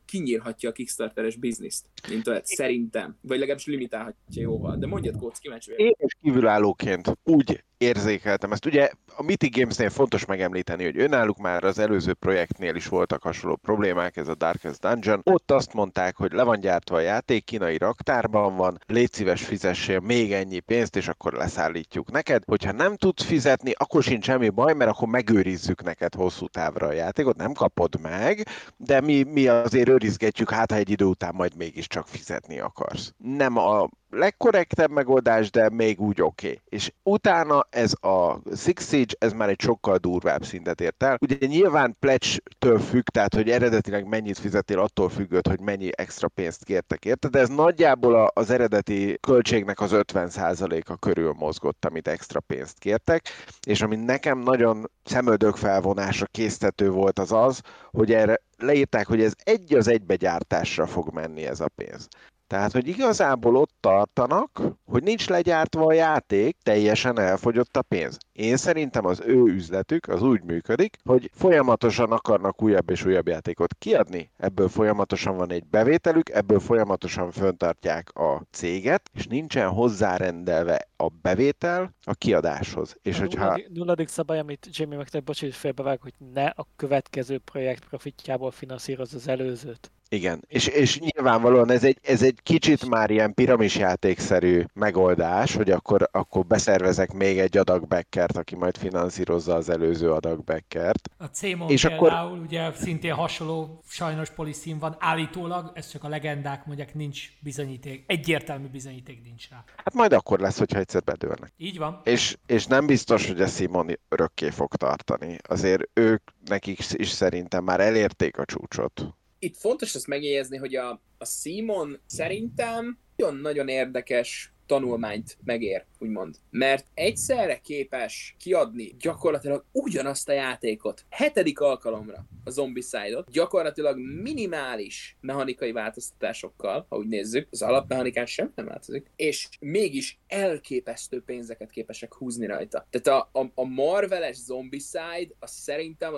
kinyírhatja a Kickstarteres bizniszt, mint olyat, szerintem. Vagy legalábbis limitálhatja jóval. De mondjad, Kóc, kíváncsi Én is kívülállóként úgy érzékeltem ezt. Ugye a Mythic Gamesnél fontos megemlíteni, hogy önálluk már az előző projektnél is voltak hasonló problémák, ez a Darkest Dungeon. Ott azt mondták, hogy le van gyártva a játék, kínai raktárban van, légy szíves fizessél még ennyi pénzt, és akkor leszállítjuk neked. Hogyha nem tudsz fizetni, akkor sincs semmi baj, mert akkor megőrizzük neked hosszú távra a játékot, nem kapod meg, de mi, mi azért őrizgetjük, hát ha egy idő után majd mégiscsak fizetni akarsz. Nem a legkorrektebb megoldás, de még úgy oké. Okay. És utána ez a Six Siege, ez már egy sokkal durvább szintet ért el. Ugye nyilván pledge-től függ, tehát hogy eredetileg mennyit fizettél, attól függött, hogy mennyi extra pénzt kértek érte, de ez nagyjából az eredeti költségnek az 50%-a körül mozgott, amit extra pénzt kértek, és ami nekem nagyon szemöldök felvonásra késztető volt az az, hogy erre leírták, hogy ez egy az egybe gyártásra fog menni ez a pénz. Tehát, hogy igazából ott tartanak, hogy nincs legyártva a játék, teljesen elfogyott a pénz. Én szerintem az ő üzletük az úgy működik, hogy folyamatosan akarnak újabb és újabb játékot kiadni, ebből folyamatosan van egy bevételük, ebből folyamatosan föntartják a céget, és nincsen hozzárendelve a bevétel a kiadáshoz. És a hogyha... nulladik, nulladik szabály, amit Jamie megtett, bocs, hogy félbevág, hogy ne a következő projekt profitjából finanszíroz az előzőt. Igen, és, és nyilvánvalóan ez egy, ez egy kicsit már ilyen piramisjátékszerű megoldás, hogy akkor, akkor beszervezek még egy adag backert, aki majd finanszírozza az előző adag backert. A CMON és például akkor... ugye szintén hasonló sajnos poliszín van állítólag, ez csak a legendák mondják, nincs bizonyíték, egyértelmű bizonyíték nincs rá. Hát majd akkor lesz, hogyha egyszer bedőlnek. Így van. És, és nem biztos, hogy a Simon örökké fog tartani. Azért ők nekik is szerintem már elérték a csúcsot itt fontos ezt megjegyezni, hogy a, a Simon szerintem nagyon-nagyon érdekes tanulmányt megér, úgymond. Mert egyszerre képes kiadni gyakorlatilag ugyanazt a játékot, hetedik alkalomra a Zombicide-ot, gyakorlatilag minimális mechanikai változtatásokkal, ha úgy nézzük, az alapmechanikán sem nem változik, és mégis elképesztő pénzeket képesek húzni rajta. Tehát a, a, a Marveles Zombicide, az szerintem,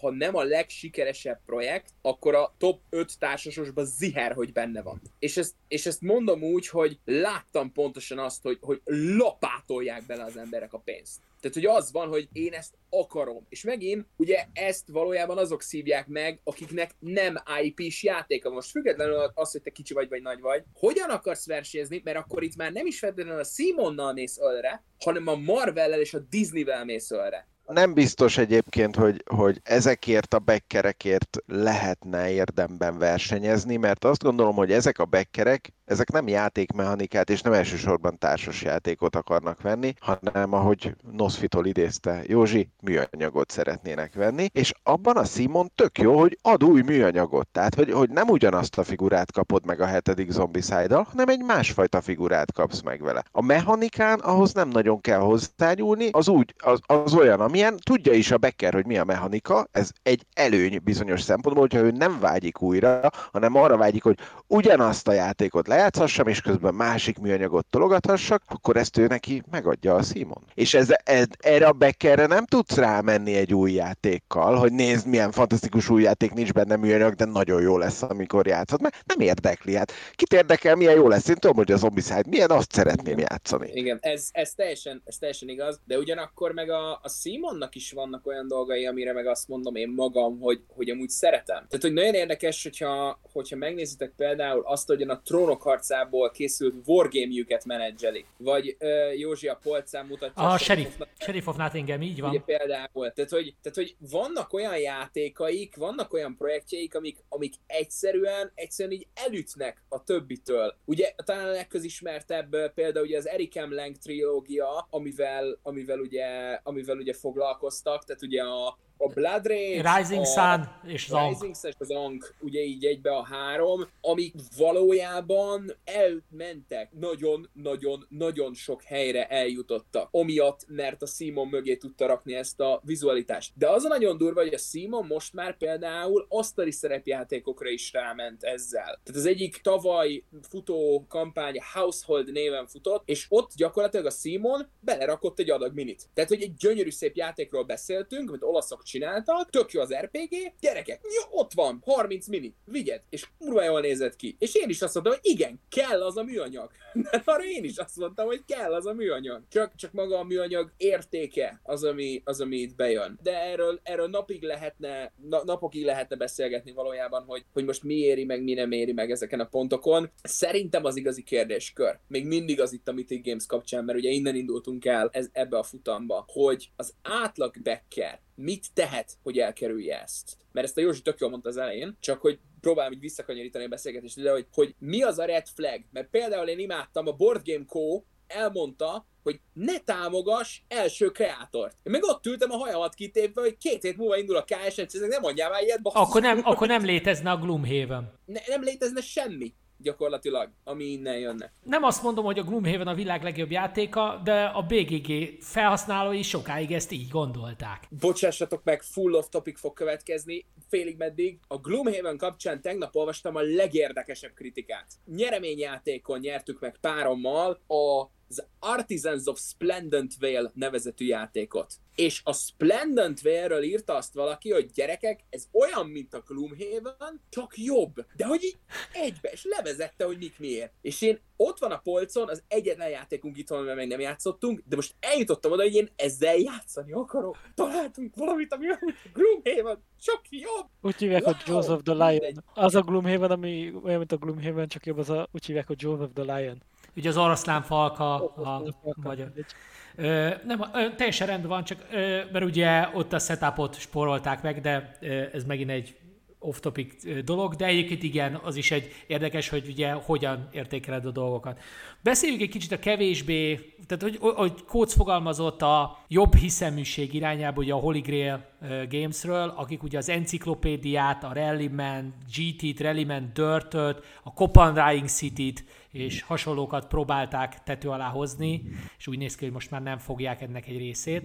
ha nem a legsikeresebb projekt, akkor a top 5 társasosban ziher, hogy benne van. És ezt, és ezt mondom úgy, hogy láttam pontosan azt, hogy, hogy lapátolják bele az emberek a pénzt. Tehát, hogy az van, hogy én ezt akarom. És megint, ugye ezt valójában azok szívják meg, akiknek nem IP-s játéka. Most függetlenül az, hogy te kicsi vagy, vagy nagy vagy, hogyan akarsz versenyezni, mert akkor itt már nem is feltétlenül a Simonnal mész ölre, hanem a Marvel-el és a Disney-vel mész ölre. Nem biztos egyébként, hogy, hogy ezekért a bekkerekért lehetne érdemben versenyezni, mert azt gondolom, hogy ezek a bekkerek ezek nem játékmechanikát és nem elsősorban társas játékot akarnak venni, hanem ahogy Nosfitól idézte Józsi, műanyagot szeretnének venni, és abban a Simon tök jó, hogy ad új műanyagot, tehát hogy, hogy nem ugyanazt a figurát kapod meg a hetedik zombicide hanem egy másfajta figurát kapsz meg vele. A mechanikán ahhoz nem nagyon kell hozzányúlni, az úgy, az, az olyan, amilyen, tudja is a Becker, hogy mi a mechanika, ez egy előny bizonyos szempontból, hogyha ő nem vágyik újra, hanem arra vágyik, hogy ugyanazt a játékot lejátszhassam, és közben másik műanyagot tologathassak, akkor ezt ő neki megadja a Simon. És ez, ez, erre a Beckerre nem tudsz rámenni egy új játékkal, hogy nézd, milyen fantasztikus új játék, nincs benne műanyag, de nagyon jó lesz, amikor játszod, mert nem érdekli. Hát kit érdekel, milyen jó lesz? Én tudom, hogy a Zombicide milyen, azt szeretném játszani. Igen, ez, ez, teljesen, ez teljesen igaz, de ugyanakkor meg a, a Simonnak is vannak olyan dolgai, amire meg azt mondom én magam, hogy, hogy amúgy szeretem. Tehát, hogy nagyon érdekes, hogyha, hogyha megnézitek például azt, hogy a trónok harcából készült wargame-jüket menedzselik. Vagy uh, Józsi a polcán mutatja. A Sheriff, Sheriff of Nottingham, így van. Ugye például. Tehát hogy, tehát, hogy vannak olyan játékaik, vannak olyan projektjeik, amik, amik egyszerűen, egyszerűen így elütnek a többitől. Ugye talán a legközismertebb például ugye az Eric M. Lang trilógia, amivel, amivel, ugye, amivel ugye foglalkoztak, tehát ugye a, a Blood Rage, Rising a Sun és az Rising Sun és az Ankh, ugye így egybe a három, amik valójában elmentek, nagyon-nagyon-nagyon sok helyre eljutottak, amiatt, mert a Simon mögé tudta rakni ezt a vizualitást. De az a nagyon durva, hogy a Simon most már például asztali szerepjátékokra is ráment ezzel. Tehát az egyik tavaly futó kampány Household néven futott, és ott gyakorlatilag a Simon belerakott egy adag minit. Tehát, hogy egy gyönyörű szép játékról beszéltünk, amit olaszok csináltak, tök jó az RPG, gyerekek, jó, ott van, 30 mini, vigyed, és kurva jól nézett ki. És én is azt mondtam, hogy igen, kell az a műanyag. De arra én is azt mondtam, hogy kell az a műanyag. Csak, csak maga a műanyag értéke az, ami, az, ami itt bejön. De erről, erről napig lehetne, na, napokig lehetne beszélgetni valójában, hogy, hogy most mi éri meg, mi nem éri meg ezeken a pontokon. Szerintem az igazi kérdéskör. Még mindig az itt a Mythic Games kapcsán, mert ugye innen indultunk el ez, ebbe a futamba, hogy az átlag Becker mit tehet, hogy elkerülje ezt? Mert ezt a Józsi tök jól mondta az elején, csak hogy próbálom így visszakanyarítani a beszélgetést de hogy, hogy mi az a red flag? Mert például én imádtam, a Board Game Co. elmondta, hogy ne támogass első kreátort. Én meg ott ültem a hajamat kitépve, hogy két hét múlva indul a KSN, ezek nem mondjál már ilyet, basszus. Akkor nem, akkor nem létezne a Gloomhaven. Ne, nem létezne semmi gyakorlatilag, ami innen jönne. Nem azt mondom, hogy a Gloomhaven a világ legjobb játéka, de a BGG felhasználói sokáig ezt így gondolták. Bocsássatok meg, full of topic fog következni, félig meddig. A Gloomhaven kapcsán tegnap olvastam a legérdekesebb kritikát. Nyereményjátékon nyertük meg párommal a az Artisans of Splendent Vale nevezetű játékot. És a Splendent Vale-ről írta azt valaki, hogy gyerekek, ez olyan, mint a Gloomhaven, csak jobb. De hogy így egybe, és levezette, hogy mik miért. És én ott van a polcon, az egyetlen játékunk itt van, mert meg nem játszottunk, de most eljutottam oda, hogy én ezzel játszani akarok. Találtunk valamit, ami a Gloomhaven, csak jobb. Úgy hívják, hogy Wow! Jaws of the Lion. Az a Gloomhaven, ami olyan, mint a Gloomhaven, csak jobb, az a, úgy hívják, hogy of the Lion. Ugye az oroszlán falka a magyar. Ö, nem, ö, teljesen rendben van, csak ö, mert ugye ott a setupot spórolták meg, de ö, ez megint egy off-topic dolog, de egyébként igen, az is egy érdekes, hogy ugye hogyan értékeled a dolgokat. Beszéljünk egy kicsit a kevésbé, tehát hogy, hogy Kóc fogalmazott a jobb hiszeműség irányába, ugye a Holy Grail Gamesről, akik ugye az enciklopédiát, a Rallyman GT-t, Rallyman Dirt-öt, a Copan Rying City-t és hasonlókat próbálták tető alá hozni, és úgy néz ki, hogy most már nem fogják ennek egy részét.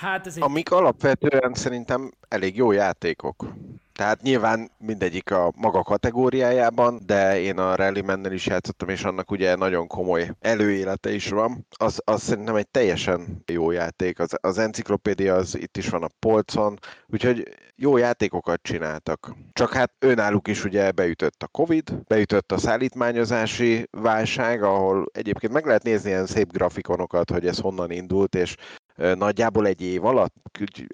Hát ez egy... Amik alapvetően szerintem elég jó játékok. Tehát nyilván mindegyik a maga kategóriájában, de én a Rallymannel is játszottam, és annak ugye nagyon komoly előélete is van. Az, az szerintem egy teljesen jó játék. Az, az enciklopédia az itt is van a polcon, úgyhogy jó játékokat csináltak. Csak hát önálluk is ugye beütött a Covid, beütött a szállítmányozási válság, ahol egyébként meg lehet nézni ilyen szép grafikonokat, hogy ez honnan indult, és nagyjából egy év alatt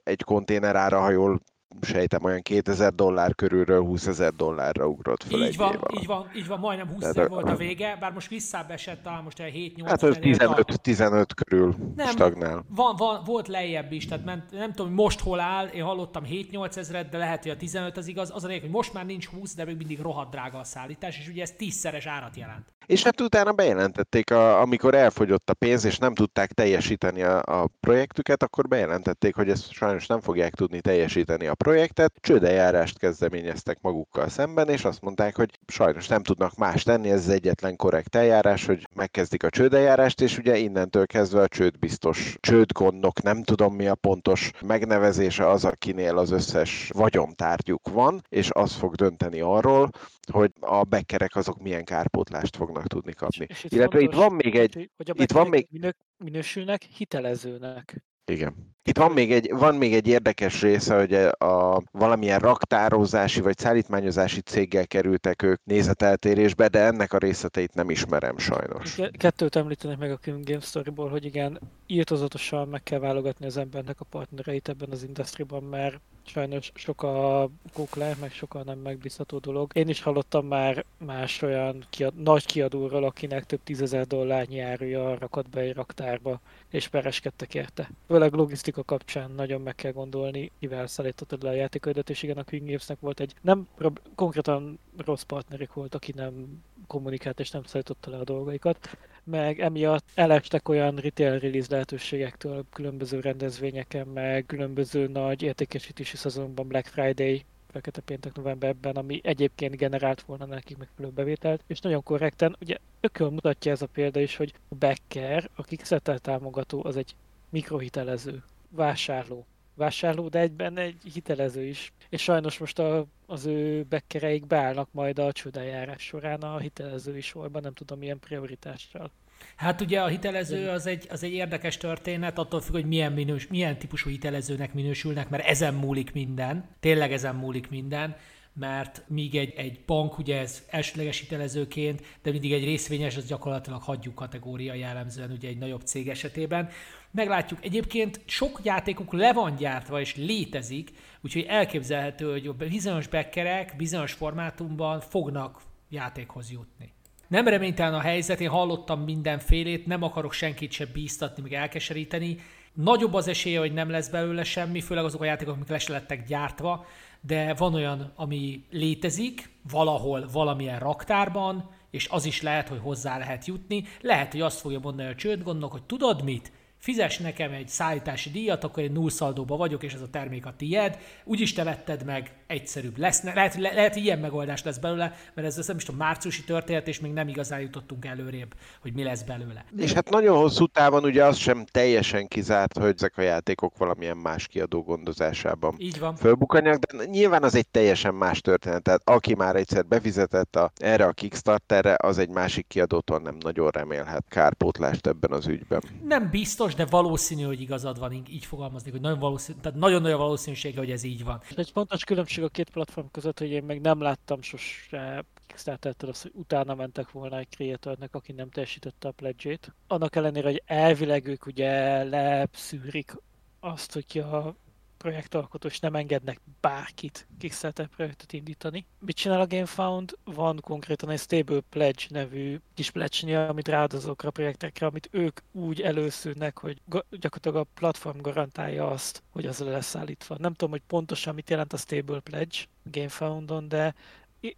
egy konténer ára, ha jól sejtem, olyan 2000 dollár körülről 20 ezer dollárra ugrott fel Így egy van, év alatt. így van, így van, majdnem 20 Tehát ezer volt a vége, bár most visszább esett, talán most egy 7-8 Hát az ezer tart. 15-15 körül Nem. stagnál. Van, van, volt lejjebb is, tehát ment, nem tudom, hogy most hol áll, én hallottam 7-8 ezeret, de lehet, hogy a 15 az igaz. Az a lényeg, hogy most már nincs 20, de még mindig rohadt drága a szállítás, és ugye ez tízszeres árat jelent. És hát utána bejelentették, a, amikor elfogyott a pénz, és nem tudták teljesíteni a, a projektüket, akkor bejelentették, hogy ezt sajnos nem fogják tudni teljesíteni a projektet. Csődeljárást kezdeményeztek magukkal szemben, és azt mondták, hogy sajnos nem tudnak más tenni, ez az egyetlen korrekt eljárás, hogy megkezdik a csődeljárást, és ugye innentől kezdve a csődbiztos csődgondnok, nem tudom mi a pontos megnevezése az, akinél az összes vagyontárgyuk van, és az fog dönteni arról, hogy a bekkerek azok milyen kárpótlást fognak tudni kapni. És itt Illetve itt fontos, van még egy, hogy- a itt van minő, minősülnek hitelezőnek. igen. Itt van még, egy, van még egy érdekes része, hogy a valamilyen raktározási vagy szállítmányozási céggel kerültek ők nézeteltérésbe, de ennek a részleteit nem ismerem sajnos. Ke- Kettőt említenek meg a Game Story-ból, hogy igen, írtozatosan meg kell válogatni az embernek a partnereit ebben az industriban, mert sajnos sok a kókle, meg sok a nem megbízható dolog. Én is hallottam már más olyan kiad, nagy kiadóról, akinek több tízezer dollárnyi áruja rakott be egy raktárba, és pereskedtek érte. Főleg logisztika kapcsán nagyon meg kell gondolni, mivel szállítottad le a játékodat, és igen, a King Gamesnek volt egy nem konkrétan rossz partnerük volt, aki nem kommunikált és nem szállította le a dolgaikat, meg emiatt elestek olyan retail release lehetőségektől különböző rendezvényeken, meg különböző nagy értékesítési szezonban Black Friday, fekete péntek novemberben, ami egyébként generált volna nekik megfelelő bevételt, és nagyon korrekten, ugye ököl mutatja ez a példa is, hogy a Becker, a Kickstarter támogató, az egy mikrohitelező, vásárló. Vásárló, de egyben egy hitelező is. És sajnos most a, az ő bekkereik beállnak majd a csődeljárás során a hitelezői sorban, nem tudom milyen prioritással. Hát ugye a hitelező az egy, az egy érdekes történet, attól függ, hogy milyen, minős, milyen típusú hitelezőnek minősülnek, mert ezen múlik minden, tényleg ezen múlik minden, mert míg egy, egy bank ugye ez elsőleges hitelezőként, de mindig egy részvényes, az gyakorlatilag hagyjuk kategória jellemzően ugye egy nagyobb cég esetében. Meglátjuk, egyébként sok játékuk le van gyártva és létezik, úgyhogy elképzelhető, hogy bizonyos bekkerek bizonyos formátumban fognak játékhoz jutni. Nem reménytelen a helyzet, én hallottam mindenfélét, nem akarok senkit se bíztatni, meg elkeseríteni. Nagyobb az esélye, hogy nem lesz belőle semmi, főleg azok a játékok, amik le lettek gyártva, de van olyan, ami létezik, valahol, valamilyen raktárban, és az is lehet, hogy hozzá lehet jutni. Lehet, hogy azt fogja mondani a csődgondnok, hogy tudod mit? Fizes nekem egy szállítási díjat, akkor én nullszaldóba vagyok, és ez a termék a tied, úgyis te vetted meg, egyszerűbb lesz. Lehet, le, lehet ilyen megoldás lesz belőle, mert ez nem is a márciusi történet, és még nem igazán jutottunk előrébb, hogy mi lesz belőle. És hát nagyon hosszú távon ugye az sem teljesen kizárt, hogy ezek a játékok valamilyen más kiadó gondozásában Így van. fölbukanjak, de nyilván az egy teljesen más történet. Tehát aki már egyszer befizetett a, erre a Kickstarterre, az egy másik kiadótól nem nagyon remélhet kárpótlást ebben az ügyben. Nem biztos, de valószínű, hogy igazad van, így- fogalmaznék, hogy nagyon valószínű, tehát nagyon nagy a valószínűsége, hogy ez így van. Egy fontos különbség a két platform között, hogy én meg nem láttam sose Kickstarter-től azt, hogy utána mentek volna egy creatornek, aki nem teljesítette a pledge Annak ellenére, hogy elvileg ők ugye leszűrik azt, hogy a projektalkotó, és nem engednek bárkit Kickstarter projektet indítani. Mit csinál a GameFound? Van konkrétan egy Stable Pledge nevű kis pledge amit ráad azokra a projektekre, amit ők úgy előszűrnek, hogy gyakorlatilag a platform garantálja azt, hogy az le lesz állítva. Nem tudom, hogy pontosan mit jelent a Stable Pledge GameFoundon, de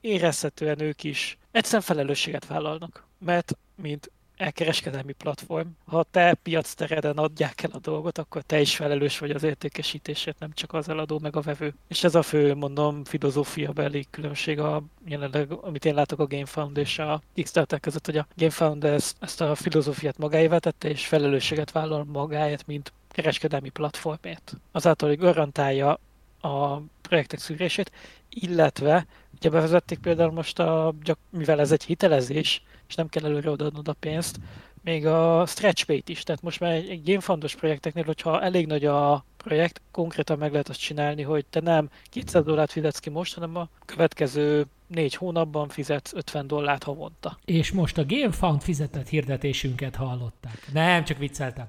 érezhetően ők is egyszerűen felelősséget vállalnak. Mert, mint elkereskedelmi platform, ha te piac tereden adják el a dolgot, akkor te is felelős vagy az értékesítésért, nem csak az eladó meg a vevő. És ez a fő, mondom, filozófia beli különbség, a, jelenleg, amit én látok a GameFound és a Kickstarter között, hogy a GameFound ezt, ezt a filozófiát magáévá tette, és felelősséget vállal magáért, mint kereskedelmi platformért. Azáltal, hogy garantálja a projektek szűrését, illetve ugye bevezették például most, a, mivel ez egy hitelezés, és nem kell előre odaadnod a pénzt, még a stretch pay is, tehát most már egy, egy gamefundos projekteknél, hogyha elég nagy a projekt, konkrétan meg lehet azt csinálni, hogy te nem 200 dollárt fizetsz ki most, hanem a következő négy hónapban fizetsz 50 dollárt havonta. És most a GameFound fizetett hirdetésünket hallották. Nem, csak vicceltem.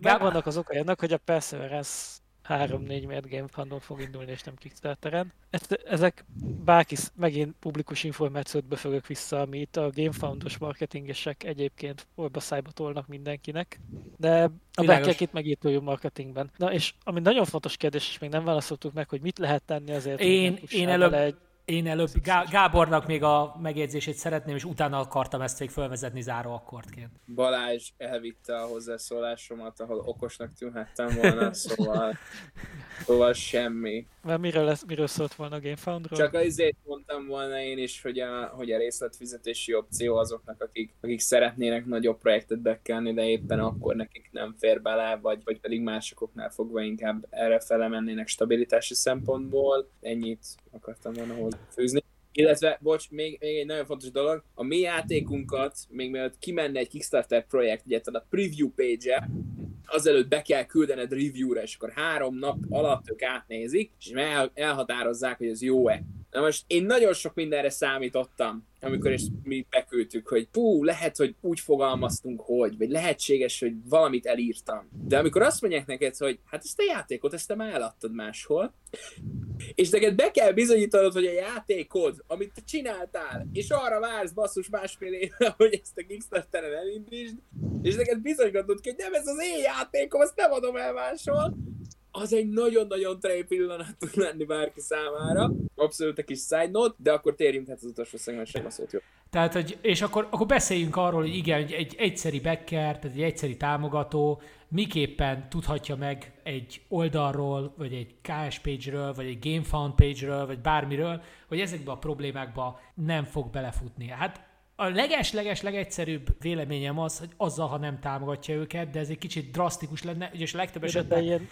Megvannak az okai annak, hogy a Perseverance 3-4 miért GameFundon fog indulni, és nem Kickstarteren. Ezek bárki, megint publikus információt befogok vissza, amit a GameFoundos marketingesek egyébként orba szájba tolnak mindenkinek, de a backek itt megítőjük marketingben. Na és ami nagyon fontos kérdés, és még nem válaszoltuk meg, hogy mit lehet tenni azért, Én- én előbb- egy Én előbb Gá- Gábornak még a megjegyzését szeretném, és utána akartam ezt még fölvezetni záró akkordként. Balázs elvitte a hozzászólásomat, ahol okosnak tűnhettem volna, szóval, szóval semmi. Mert miről, lesz, miről szólt volna a GameFoundról? Csak azért mondtam volna én is, hogy a, hogy a részletfizetési opció azoknak, akik, akik szeretnének nagyobb projektet bekelni, de éppen akkor nekik nem fér bele, vagy, vagy pedig másokoknál fogva inkább erre fele mennének stabilitási szempontból. Ennyit akartam volna hozzáfűzni. Illetve, bocs, még, még egy nagyon fontos dolog, a mi játékunkat, még mielőtt kimenne egy Kickstarter projekt, ugye a preview page-e, azelőtt be kell küldened review-ra, és akkor három nap alatt ők átnézik, és el, elhatározzák, hogy ez jó-e. Na most én nagyon sok mindenre számítottam, amikor is mi beküldtük, hogy pú, lehet, hogy úgy fogalmaztunk, hogy, vagy lehetséges, hogy valamit elírtam. De amikor azt mondják neked, hogy hát ezt a játékot, ezt te már eladtad máshol, és neked be kell bizonyítanod, hogy a játékod, amit te csináltál, és arra vársz basszus másfél éve, hogy ezt a Kickstarteren elindítsd, és neked bizonygatod ki, hogy nem ez az én játékom, azt nem adom el máshol, az egy nagyon-nagyon trej pillanat tud lenni bárki számára. Abszolút egy kis side note, de akkor térjünk hát az utolsó szegmensre a szót jó. Tehát, hogy, és akkor, akkor beszéljünk arról, hogy igen, egy, egy egyszeri backer, tehát egy egyszeri támogató miképpen tudhatja meg egy oldalról, vagy egy KS page-ről, vagy egy GameFound page-ről, vagy bármiről, hogy ezekbe a problémákba nem fog belefutni. Hát a leges-leges legegyszerűbb véleményem az, hogy azzal, ha nem támogatja őket, de ez egy kicsit drasztikus lenne, és a legtöbb esetben ilyen,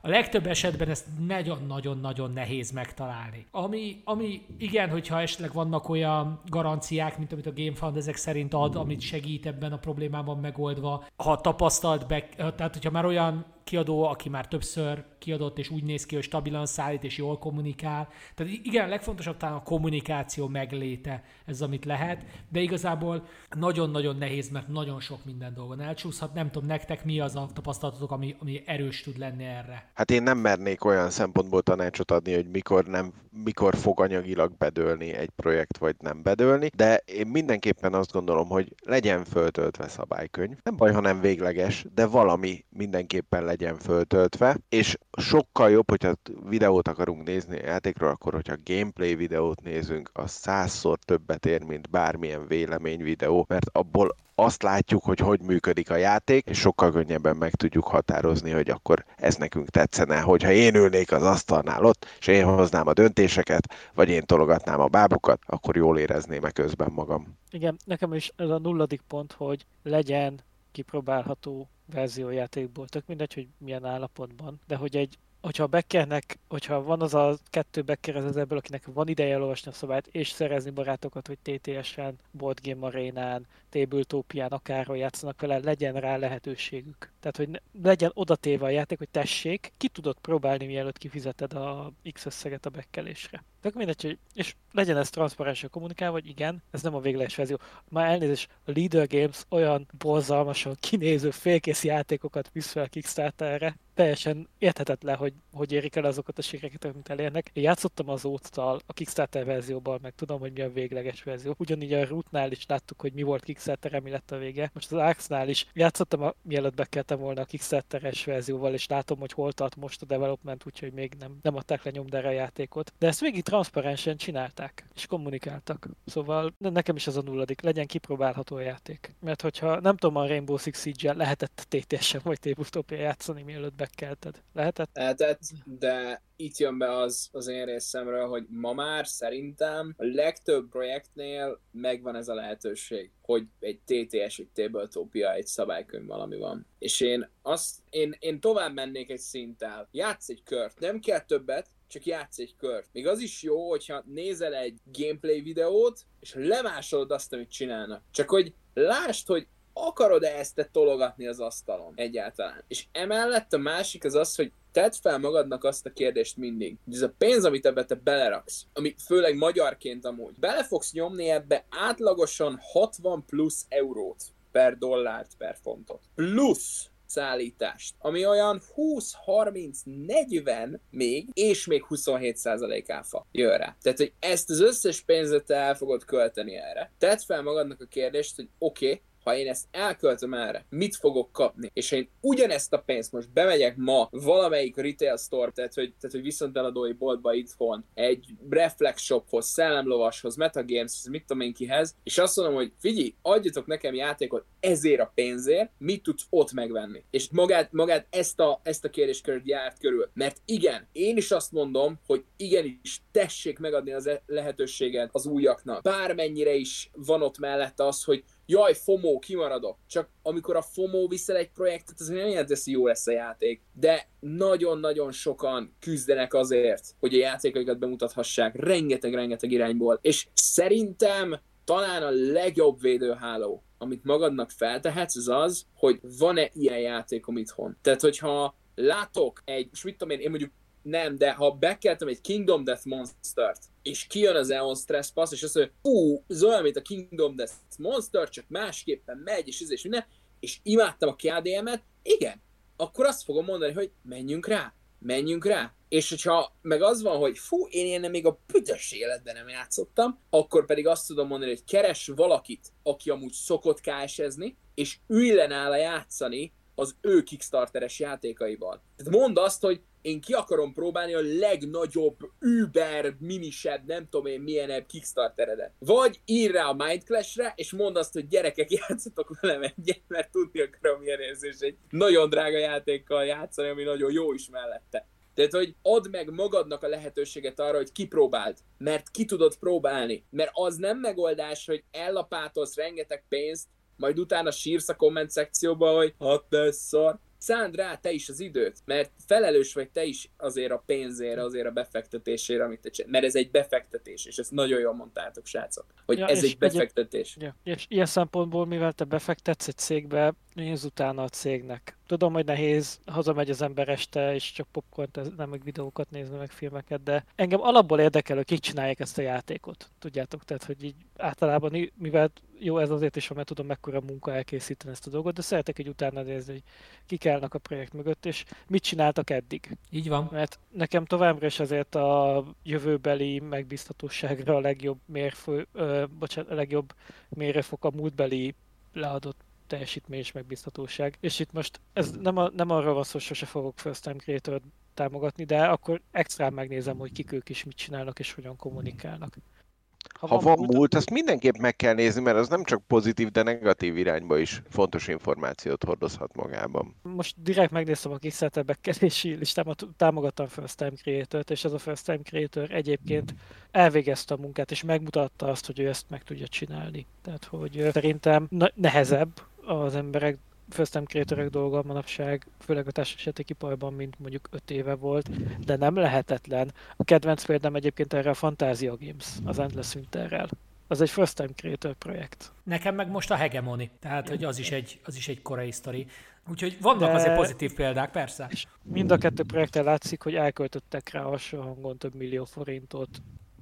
a legtöbb esetben ezt nagyon-nagyon-nagyon nehéz megtalálni. Ami, ami igen, hogyha esetleg vannak olyan garanciák, mint amit a GameFound ezek szerint ad, amit segít ebben a problémában megoldva, ha tapasztalt be, tehát hogyha már olyan kiadó, aki már többször kiadott, és úgy néz ki, hogy stabilan szállít és jól kommunikál. Tehát igen, a legfontosabb talán a kommunikáció megléte, ez amit lehet, de igazából nagyon-nagyon nehéz, mert nagyon sok minden dolgon elcsúszhat. Nem tudom, nektek mi az a tapasztalatotok, ami, ami erős tud lenni erre? Hát én nem mernék olyan szempontból tanácsot adni, hogy mikor, nem, mikor fog anyagilag bedőlni egy projekt, vagy nem bedőlni, de én mindenképpen azt gondolom, hogy legyen föltöltve szabálykönyv. Nem baj, ha nem végleges, de valami mindenképpen legyen legyen föltöltve, és sokkal jobb, hogyha videót akarunk nézni a játékról, akkor hogyha gameplay videót nézünk, az százszor többet ér, mint bármilyen vélemény videó, mert abból azt látjuk, hogy hogy működik a játék, és sokkal könnyebben meg tudjuk határozni, hogy akkor ez nekünk tetszene, hogyha én ülnék az asztalnál ott, és én hoznám a döntéseket, vagy én tologatnám a bábukat, akkor jól érezném-e közben magam. Igen, nekem is ez a nulladik pont, hogy legyen kipróbálható verziójátékból, tök mindegy, hogy milyen állapotban, de hogy egy hogyha Beckernek, hogyha van az a kettő Becker az ebből, akinek van ideje elolvasni a szobát, és szerezni barátokat, hogy TTS-en, Board Game Arénán, Tabletopia-n, akárhol játszanak vele, legyen rá lehetőségük. Tehát, hogy legyen odatéve a játék, hogy tessék, ki tudod próbálni, mielőtt kifizeted a X összeget a bekkelésre. Tök mindegy, hogy, és legyen ez transzparensen kommunikálva, hogy igen, ez nem a végleges verzió. Már elnézést, a Leader Games olyan borzalmasan kinéző félkész játékokat visz fel Kickstarterre, teljesen érthetetlen, hogy hogy érik el azokat a sikereket, amit elérnek. Én játszottam az óttal a Kickstarter verzióban, meg tudom, hogy mi a végleges verzió. Ugyanígy a Rootnál is láttuk, hogy mi volt Kickstarter, mi lett a vége. Most az Arx-nál is játszottam, a, mielőtt bekeltem volna a Kickstarteres verzióval, és látom, hogy hol tart most a development, úgyhogy még nem, nem adták le nyomdára a játékot. De ezt végig transzparensen csinálták, és kommunikáltak. Szóval nekem is az a nulladik, legyen kipróbálható a játék. Mert hogyha nem tudom, a Rainbow Six Siege-el lehetett TTS-en vagy Tabletopia játszani, mielőtt bekelted. Lehetett? Lehetett, de itt jön be az, az én részemről, hogy ma már szerintem a legtöbb projektnél megvan ez a lehetőség, hogy egy TTS, egy Tabletopia, egy szabálykönyv valami van. És én azt, én, én tovább mennék egy szinttel. Játsz egy kört, nem kell többet, csak játsz egy kört. Még az is jó, hogyha nézel egy gameplay videót, és lemásolod azt, amit csinálnak. Csak hogy lásd, hogy akarod-e ezt te tologatni az asztalon egyáltalán. És emellett a másik az az, hogy tedd fel magadnak azt a kérdést mindig, hogy ez a pénz, amit ebbe te beleraksz, ami főleg magyarként amúgy, bele fogsz nyomni ebbe átlagosan 60 plusz eurót per dollárt per fontot. Plusz szállítást, ami olyan 20-30-40 még, és még 27% áfa jön rá. Tehát, hogy ezt az összes pénzet el fogod költeni erre. Tedd fel magadnak a kérdést, hogy oké, okay, ha én ezt elköltöm erre, mit fogok kapni? És ha én ugyanezt a pénzt most bemegyek ma valamelyik retail store, tehát hogy, tehát, hogy viszonteladói boltba itthon, egy Reflex shophoz, szellemlovashoz, Metagameshoz, mit tudom én kihez, és azt mondom, hogy figyelj, adjatok nekem játékot ezért a pénzért, mit tudsz ott megvenni? És magát, magát ezt a, ezt a kérdéskört járt körül. Mert igen, én is azt mondom, hogy igenis tessék megadni az e- lehetőséget az újaknak. Bármennyire is van ott mellette az, hogy jaj, FOMO, kimaradok. Csak amikor a FOMO viszel egy projektet, az nem jelenti, hogy jó lesz a játék. De nagyon-nagyon sokan küzdenek azért, hogy a játékaikat bemutathassák rengeteg-rengeteg irányból. És szerintem talán a legjobb védőháló, amit magadnak feltehetsz, az az, hogy van-e ilyen játékom itthon. Tehát, hogyha látok egy, és mit tudom én, én mondjuk nem, de ha bekeltem egy Kingdom Death Monster-t, és kijön az Eon Stress Pass, és azt mondja, hú, ez olyan, mint a Kingdom Death Monster, csak másképpen megy, és ez és minden, és imádtam a KDM-et, igen, akkor azt fogom mondani, hogy menjünk rá, menjünk rá. És hogyha meg az van, hogy fú, én ilyen még a büdös életben nem játszottam, akkor pedig azt tudom mondani, hogy keres valakit, aki amúgy szokott KS-ezni, és ülj le nála játszani az ő Kickstarteres játékaival. Tehát mondd azt, hogy én ki akarom próbálni a legnagyobb, über, minisebb, nem tudom én milyenebb Kickstarteredet. Vagy ír rá a Mind Clash-re, és mondd azt, hogy gyerekek, játszatok velem egyet, mert tudni akarom milyen érzés egy nagyon drága játékkal játszani, ami nagyon jó is mellette. Tehát, hogy add meg magadnak a lehetőséget arra, hogy kipróbáld, mert ki tudod próbálni. Mert az nem megoldás, hogy ellapátolsz rengeteg pénzt, majd utána sírsz a komment szekcióba, hogy hát ez szar szánd rá te is az időt, mert felelős vagy te is azért a pénzért, azért a befektetésére, amit te csinál. Mert ez egy befektetés, és ezt nagyon jól mondtátok, srácok, hogy ja, ez egy befektetés. Egy, ja, és ilyen szempontból, mivel te befektetsz egy cégbe, nézz utána a cégnek. Tudom, hogy nehéz, hazamegy az ember este, és csak popcorn nem meg videókat nézni, meg filmeket, de engem alapból érdekel, hogy kik csinálják ezt a játékot. Tudjátok, tehát, hogy így általában, mivel jó, ez azért is, mert tudom, mekkora munka elkészíteni ezt a dolgot, de szeretek egy utána nézni, hogy kik állnak a projekt mögött, és mit csináltak eddig. Így van. Mert nekem továbbra is azért a jövőbeli megbízhatóságra a legjobb mérfő, ö, bocsánat, a legjobb mérőfok a múltbeli leadott teljesítmény és megbízhatóság. És itt most ez nem, a, nem arra van szó, hogy sose fogok first time creator támogatni, de akkor extra megnézem, hogy kik ők is mit csinálnak és hogyan kommunikálnak. Ha, ha van, van múlt, azt mindenképp meg kell nézni, mert az nem csak pozitív, de negatív irányba is fontos információt hordozhat magában. Most direkt megnéztem a Kickstarter bekezdési listámat, támogattam First Time Creator-t, és ez a First Time Creator egyébként elvégezte a munkát, és megmutatta azt, hogy ő ezt meg tudja csinálni. Tehát, hogy szerintem nehezebb az emberek first time creatorek dolga manapság, főleg a társasjátékiparban, mint mondjuk 5 éve volt, de nem lehetetlen. A kedvenc példám egyébként erre a Fantasia Games, az Endless Winterrel. Az egy first time creator projekt. Nekem meg most a Hegemony, tehát hogy az is egy, az is egy korai sztori. Úgyhogy vannak de... azért pozitív példák, persze. És mind a kettő projekten látszik, hogy elköltöttek rá a hangon több millió forintot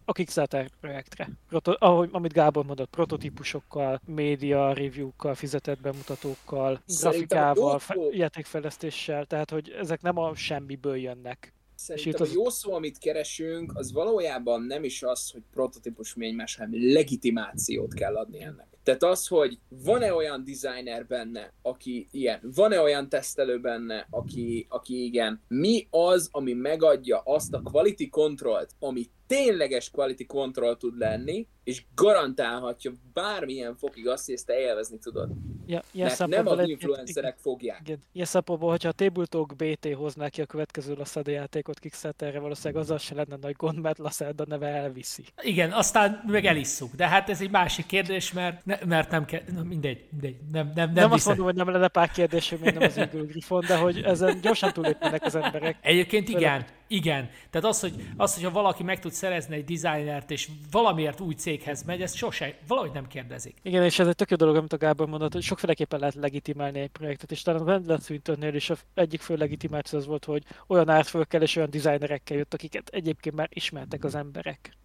a Kickstarter projektre. Proto, ahogy, amit Gábor mondott, prototípusokkal, média review-kkal, fizetett bemutatókkal, Szerintem grafikával, fe, játékfejlesztéssel, tehát hogy ezek nem a semmiből jönnek. Szerintem az... a jó szó, amit keresünk, az valójában nem is az, hogy prototípus más, hanem legitimációt kell adni ennek. Tehát az, hogy van-e olyan designer benne, aki ilyen, van-e olyan tesztelő benne, aki, aki igen, mi az, ami megadja azt a quality controlt, ami tényleges quality control tud lenni, és garantálhatja bármilyen fokig azt, hogy ezt te élvezni tudod. Ja, Mert nem az influencerek fogják. Igen. Ilyen szempontból, hogyha a Tabletop BT hozná ki a következő Lassada játékot Kickstarterre, valószínűleg azzal se lenne nagy gond, mert Lassada neve elviszi. Igen, aztán meg elisszuk. De hát ez egy másik kérdés, mert, ne, mert nem kell, na mindegy, mindegy, nem, nem, nem, nem azt mondom, hogy nem lenne pár kérdés, hogy nem az Eagle Griffon, de hogy ezen gyorsan túlépnek az emberek. Egyébként igen, igen. Tehát az, hogy, az, hogyha valaki meg tud szerezni egy designert, és valamiért új céghez megy, ezt sose, valahogy nem kérdezik. Igen, és ez egy tök jó dolog, amit a Gábor mondott, hogy sokféleképpen lehet legitimálni egy projektet, és talán a Wendland Swintonnél is a egyik fő legitimáció az volt, hogy olyan árfölkel és olyan designerekkel jött, akiket egyébként már ismertek az emberek.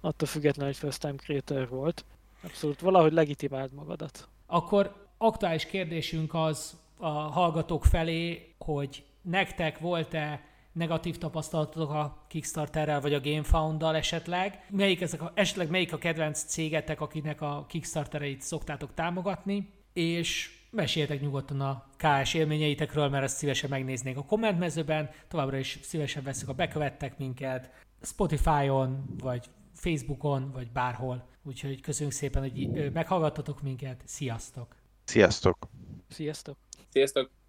Attól függetlenül, hogy first time creator volt. Abszolút, valahogy legitimáld magadat. Akkor aktuális kérdésünk az a hallgatók felé, hogy nektek volt-e negatív tapasztalatotok a Kickstarterrel vagy a GameFound-dal esetleg? Melyik ezek a, esetleg melyik a kedvenc cégetek, akinek a Kickstartereit szoktátok támogatni? És meséljetek nyugodtan a KS élményeitekről, mert ezt szívesen megnéznék a kommentmezőben, továbbra is szívesen veszük, a bekövettek minket, Spotify-on, vagy Facebookon, vagy bárhol. Úgyhogy köszönjük szépen, hogy meghallgattatok minket. Sziasztok! Sziasztok! Sziasztok! Sziasztok!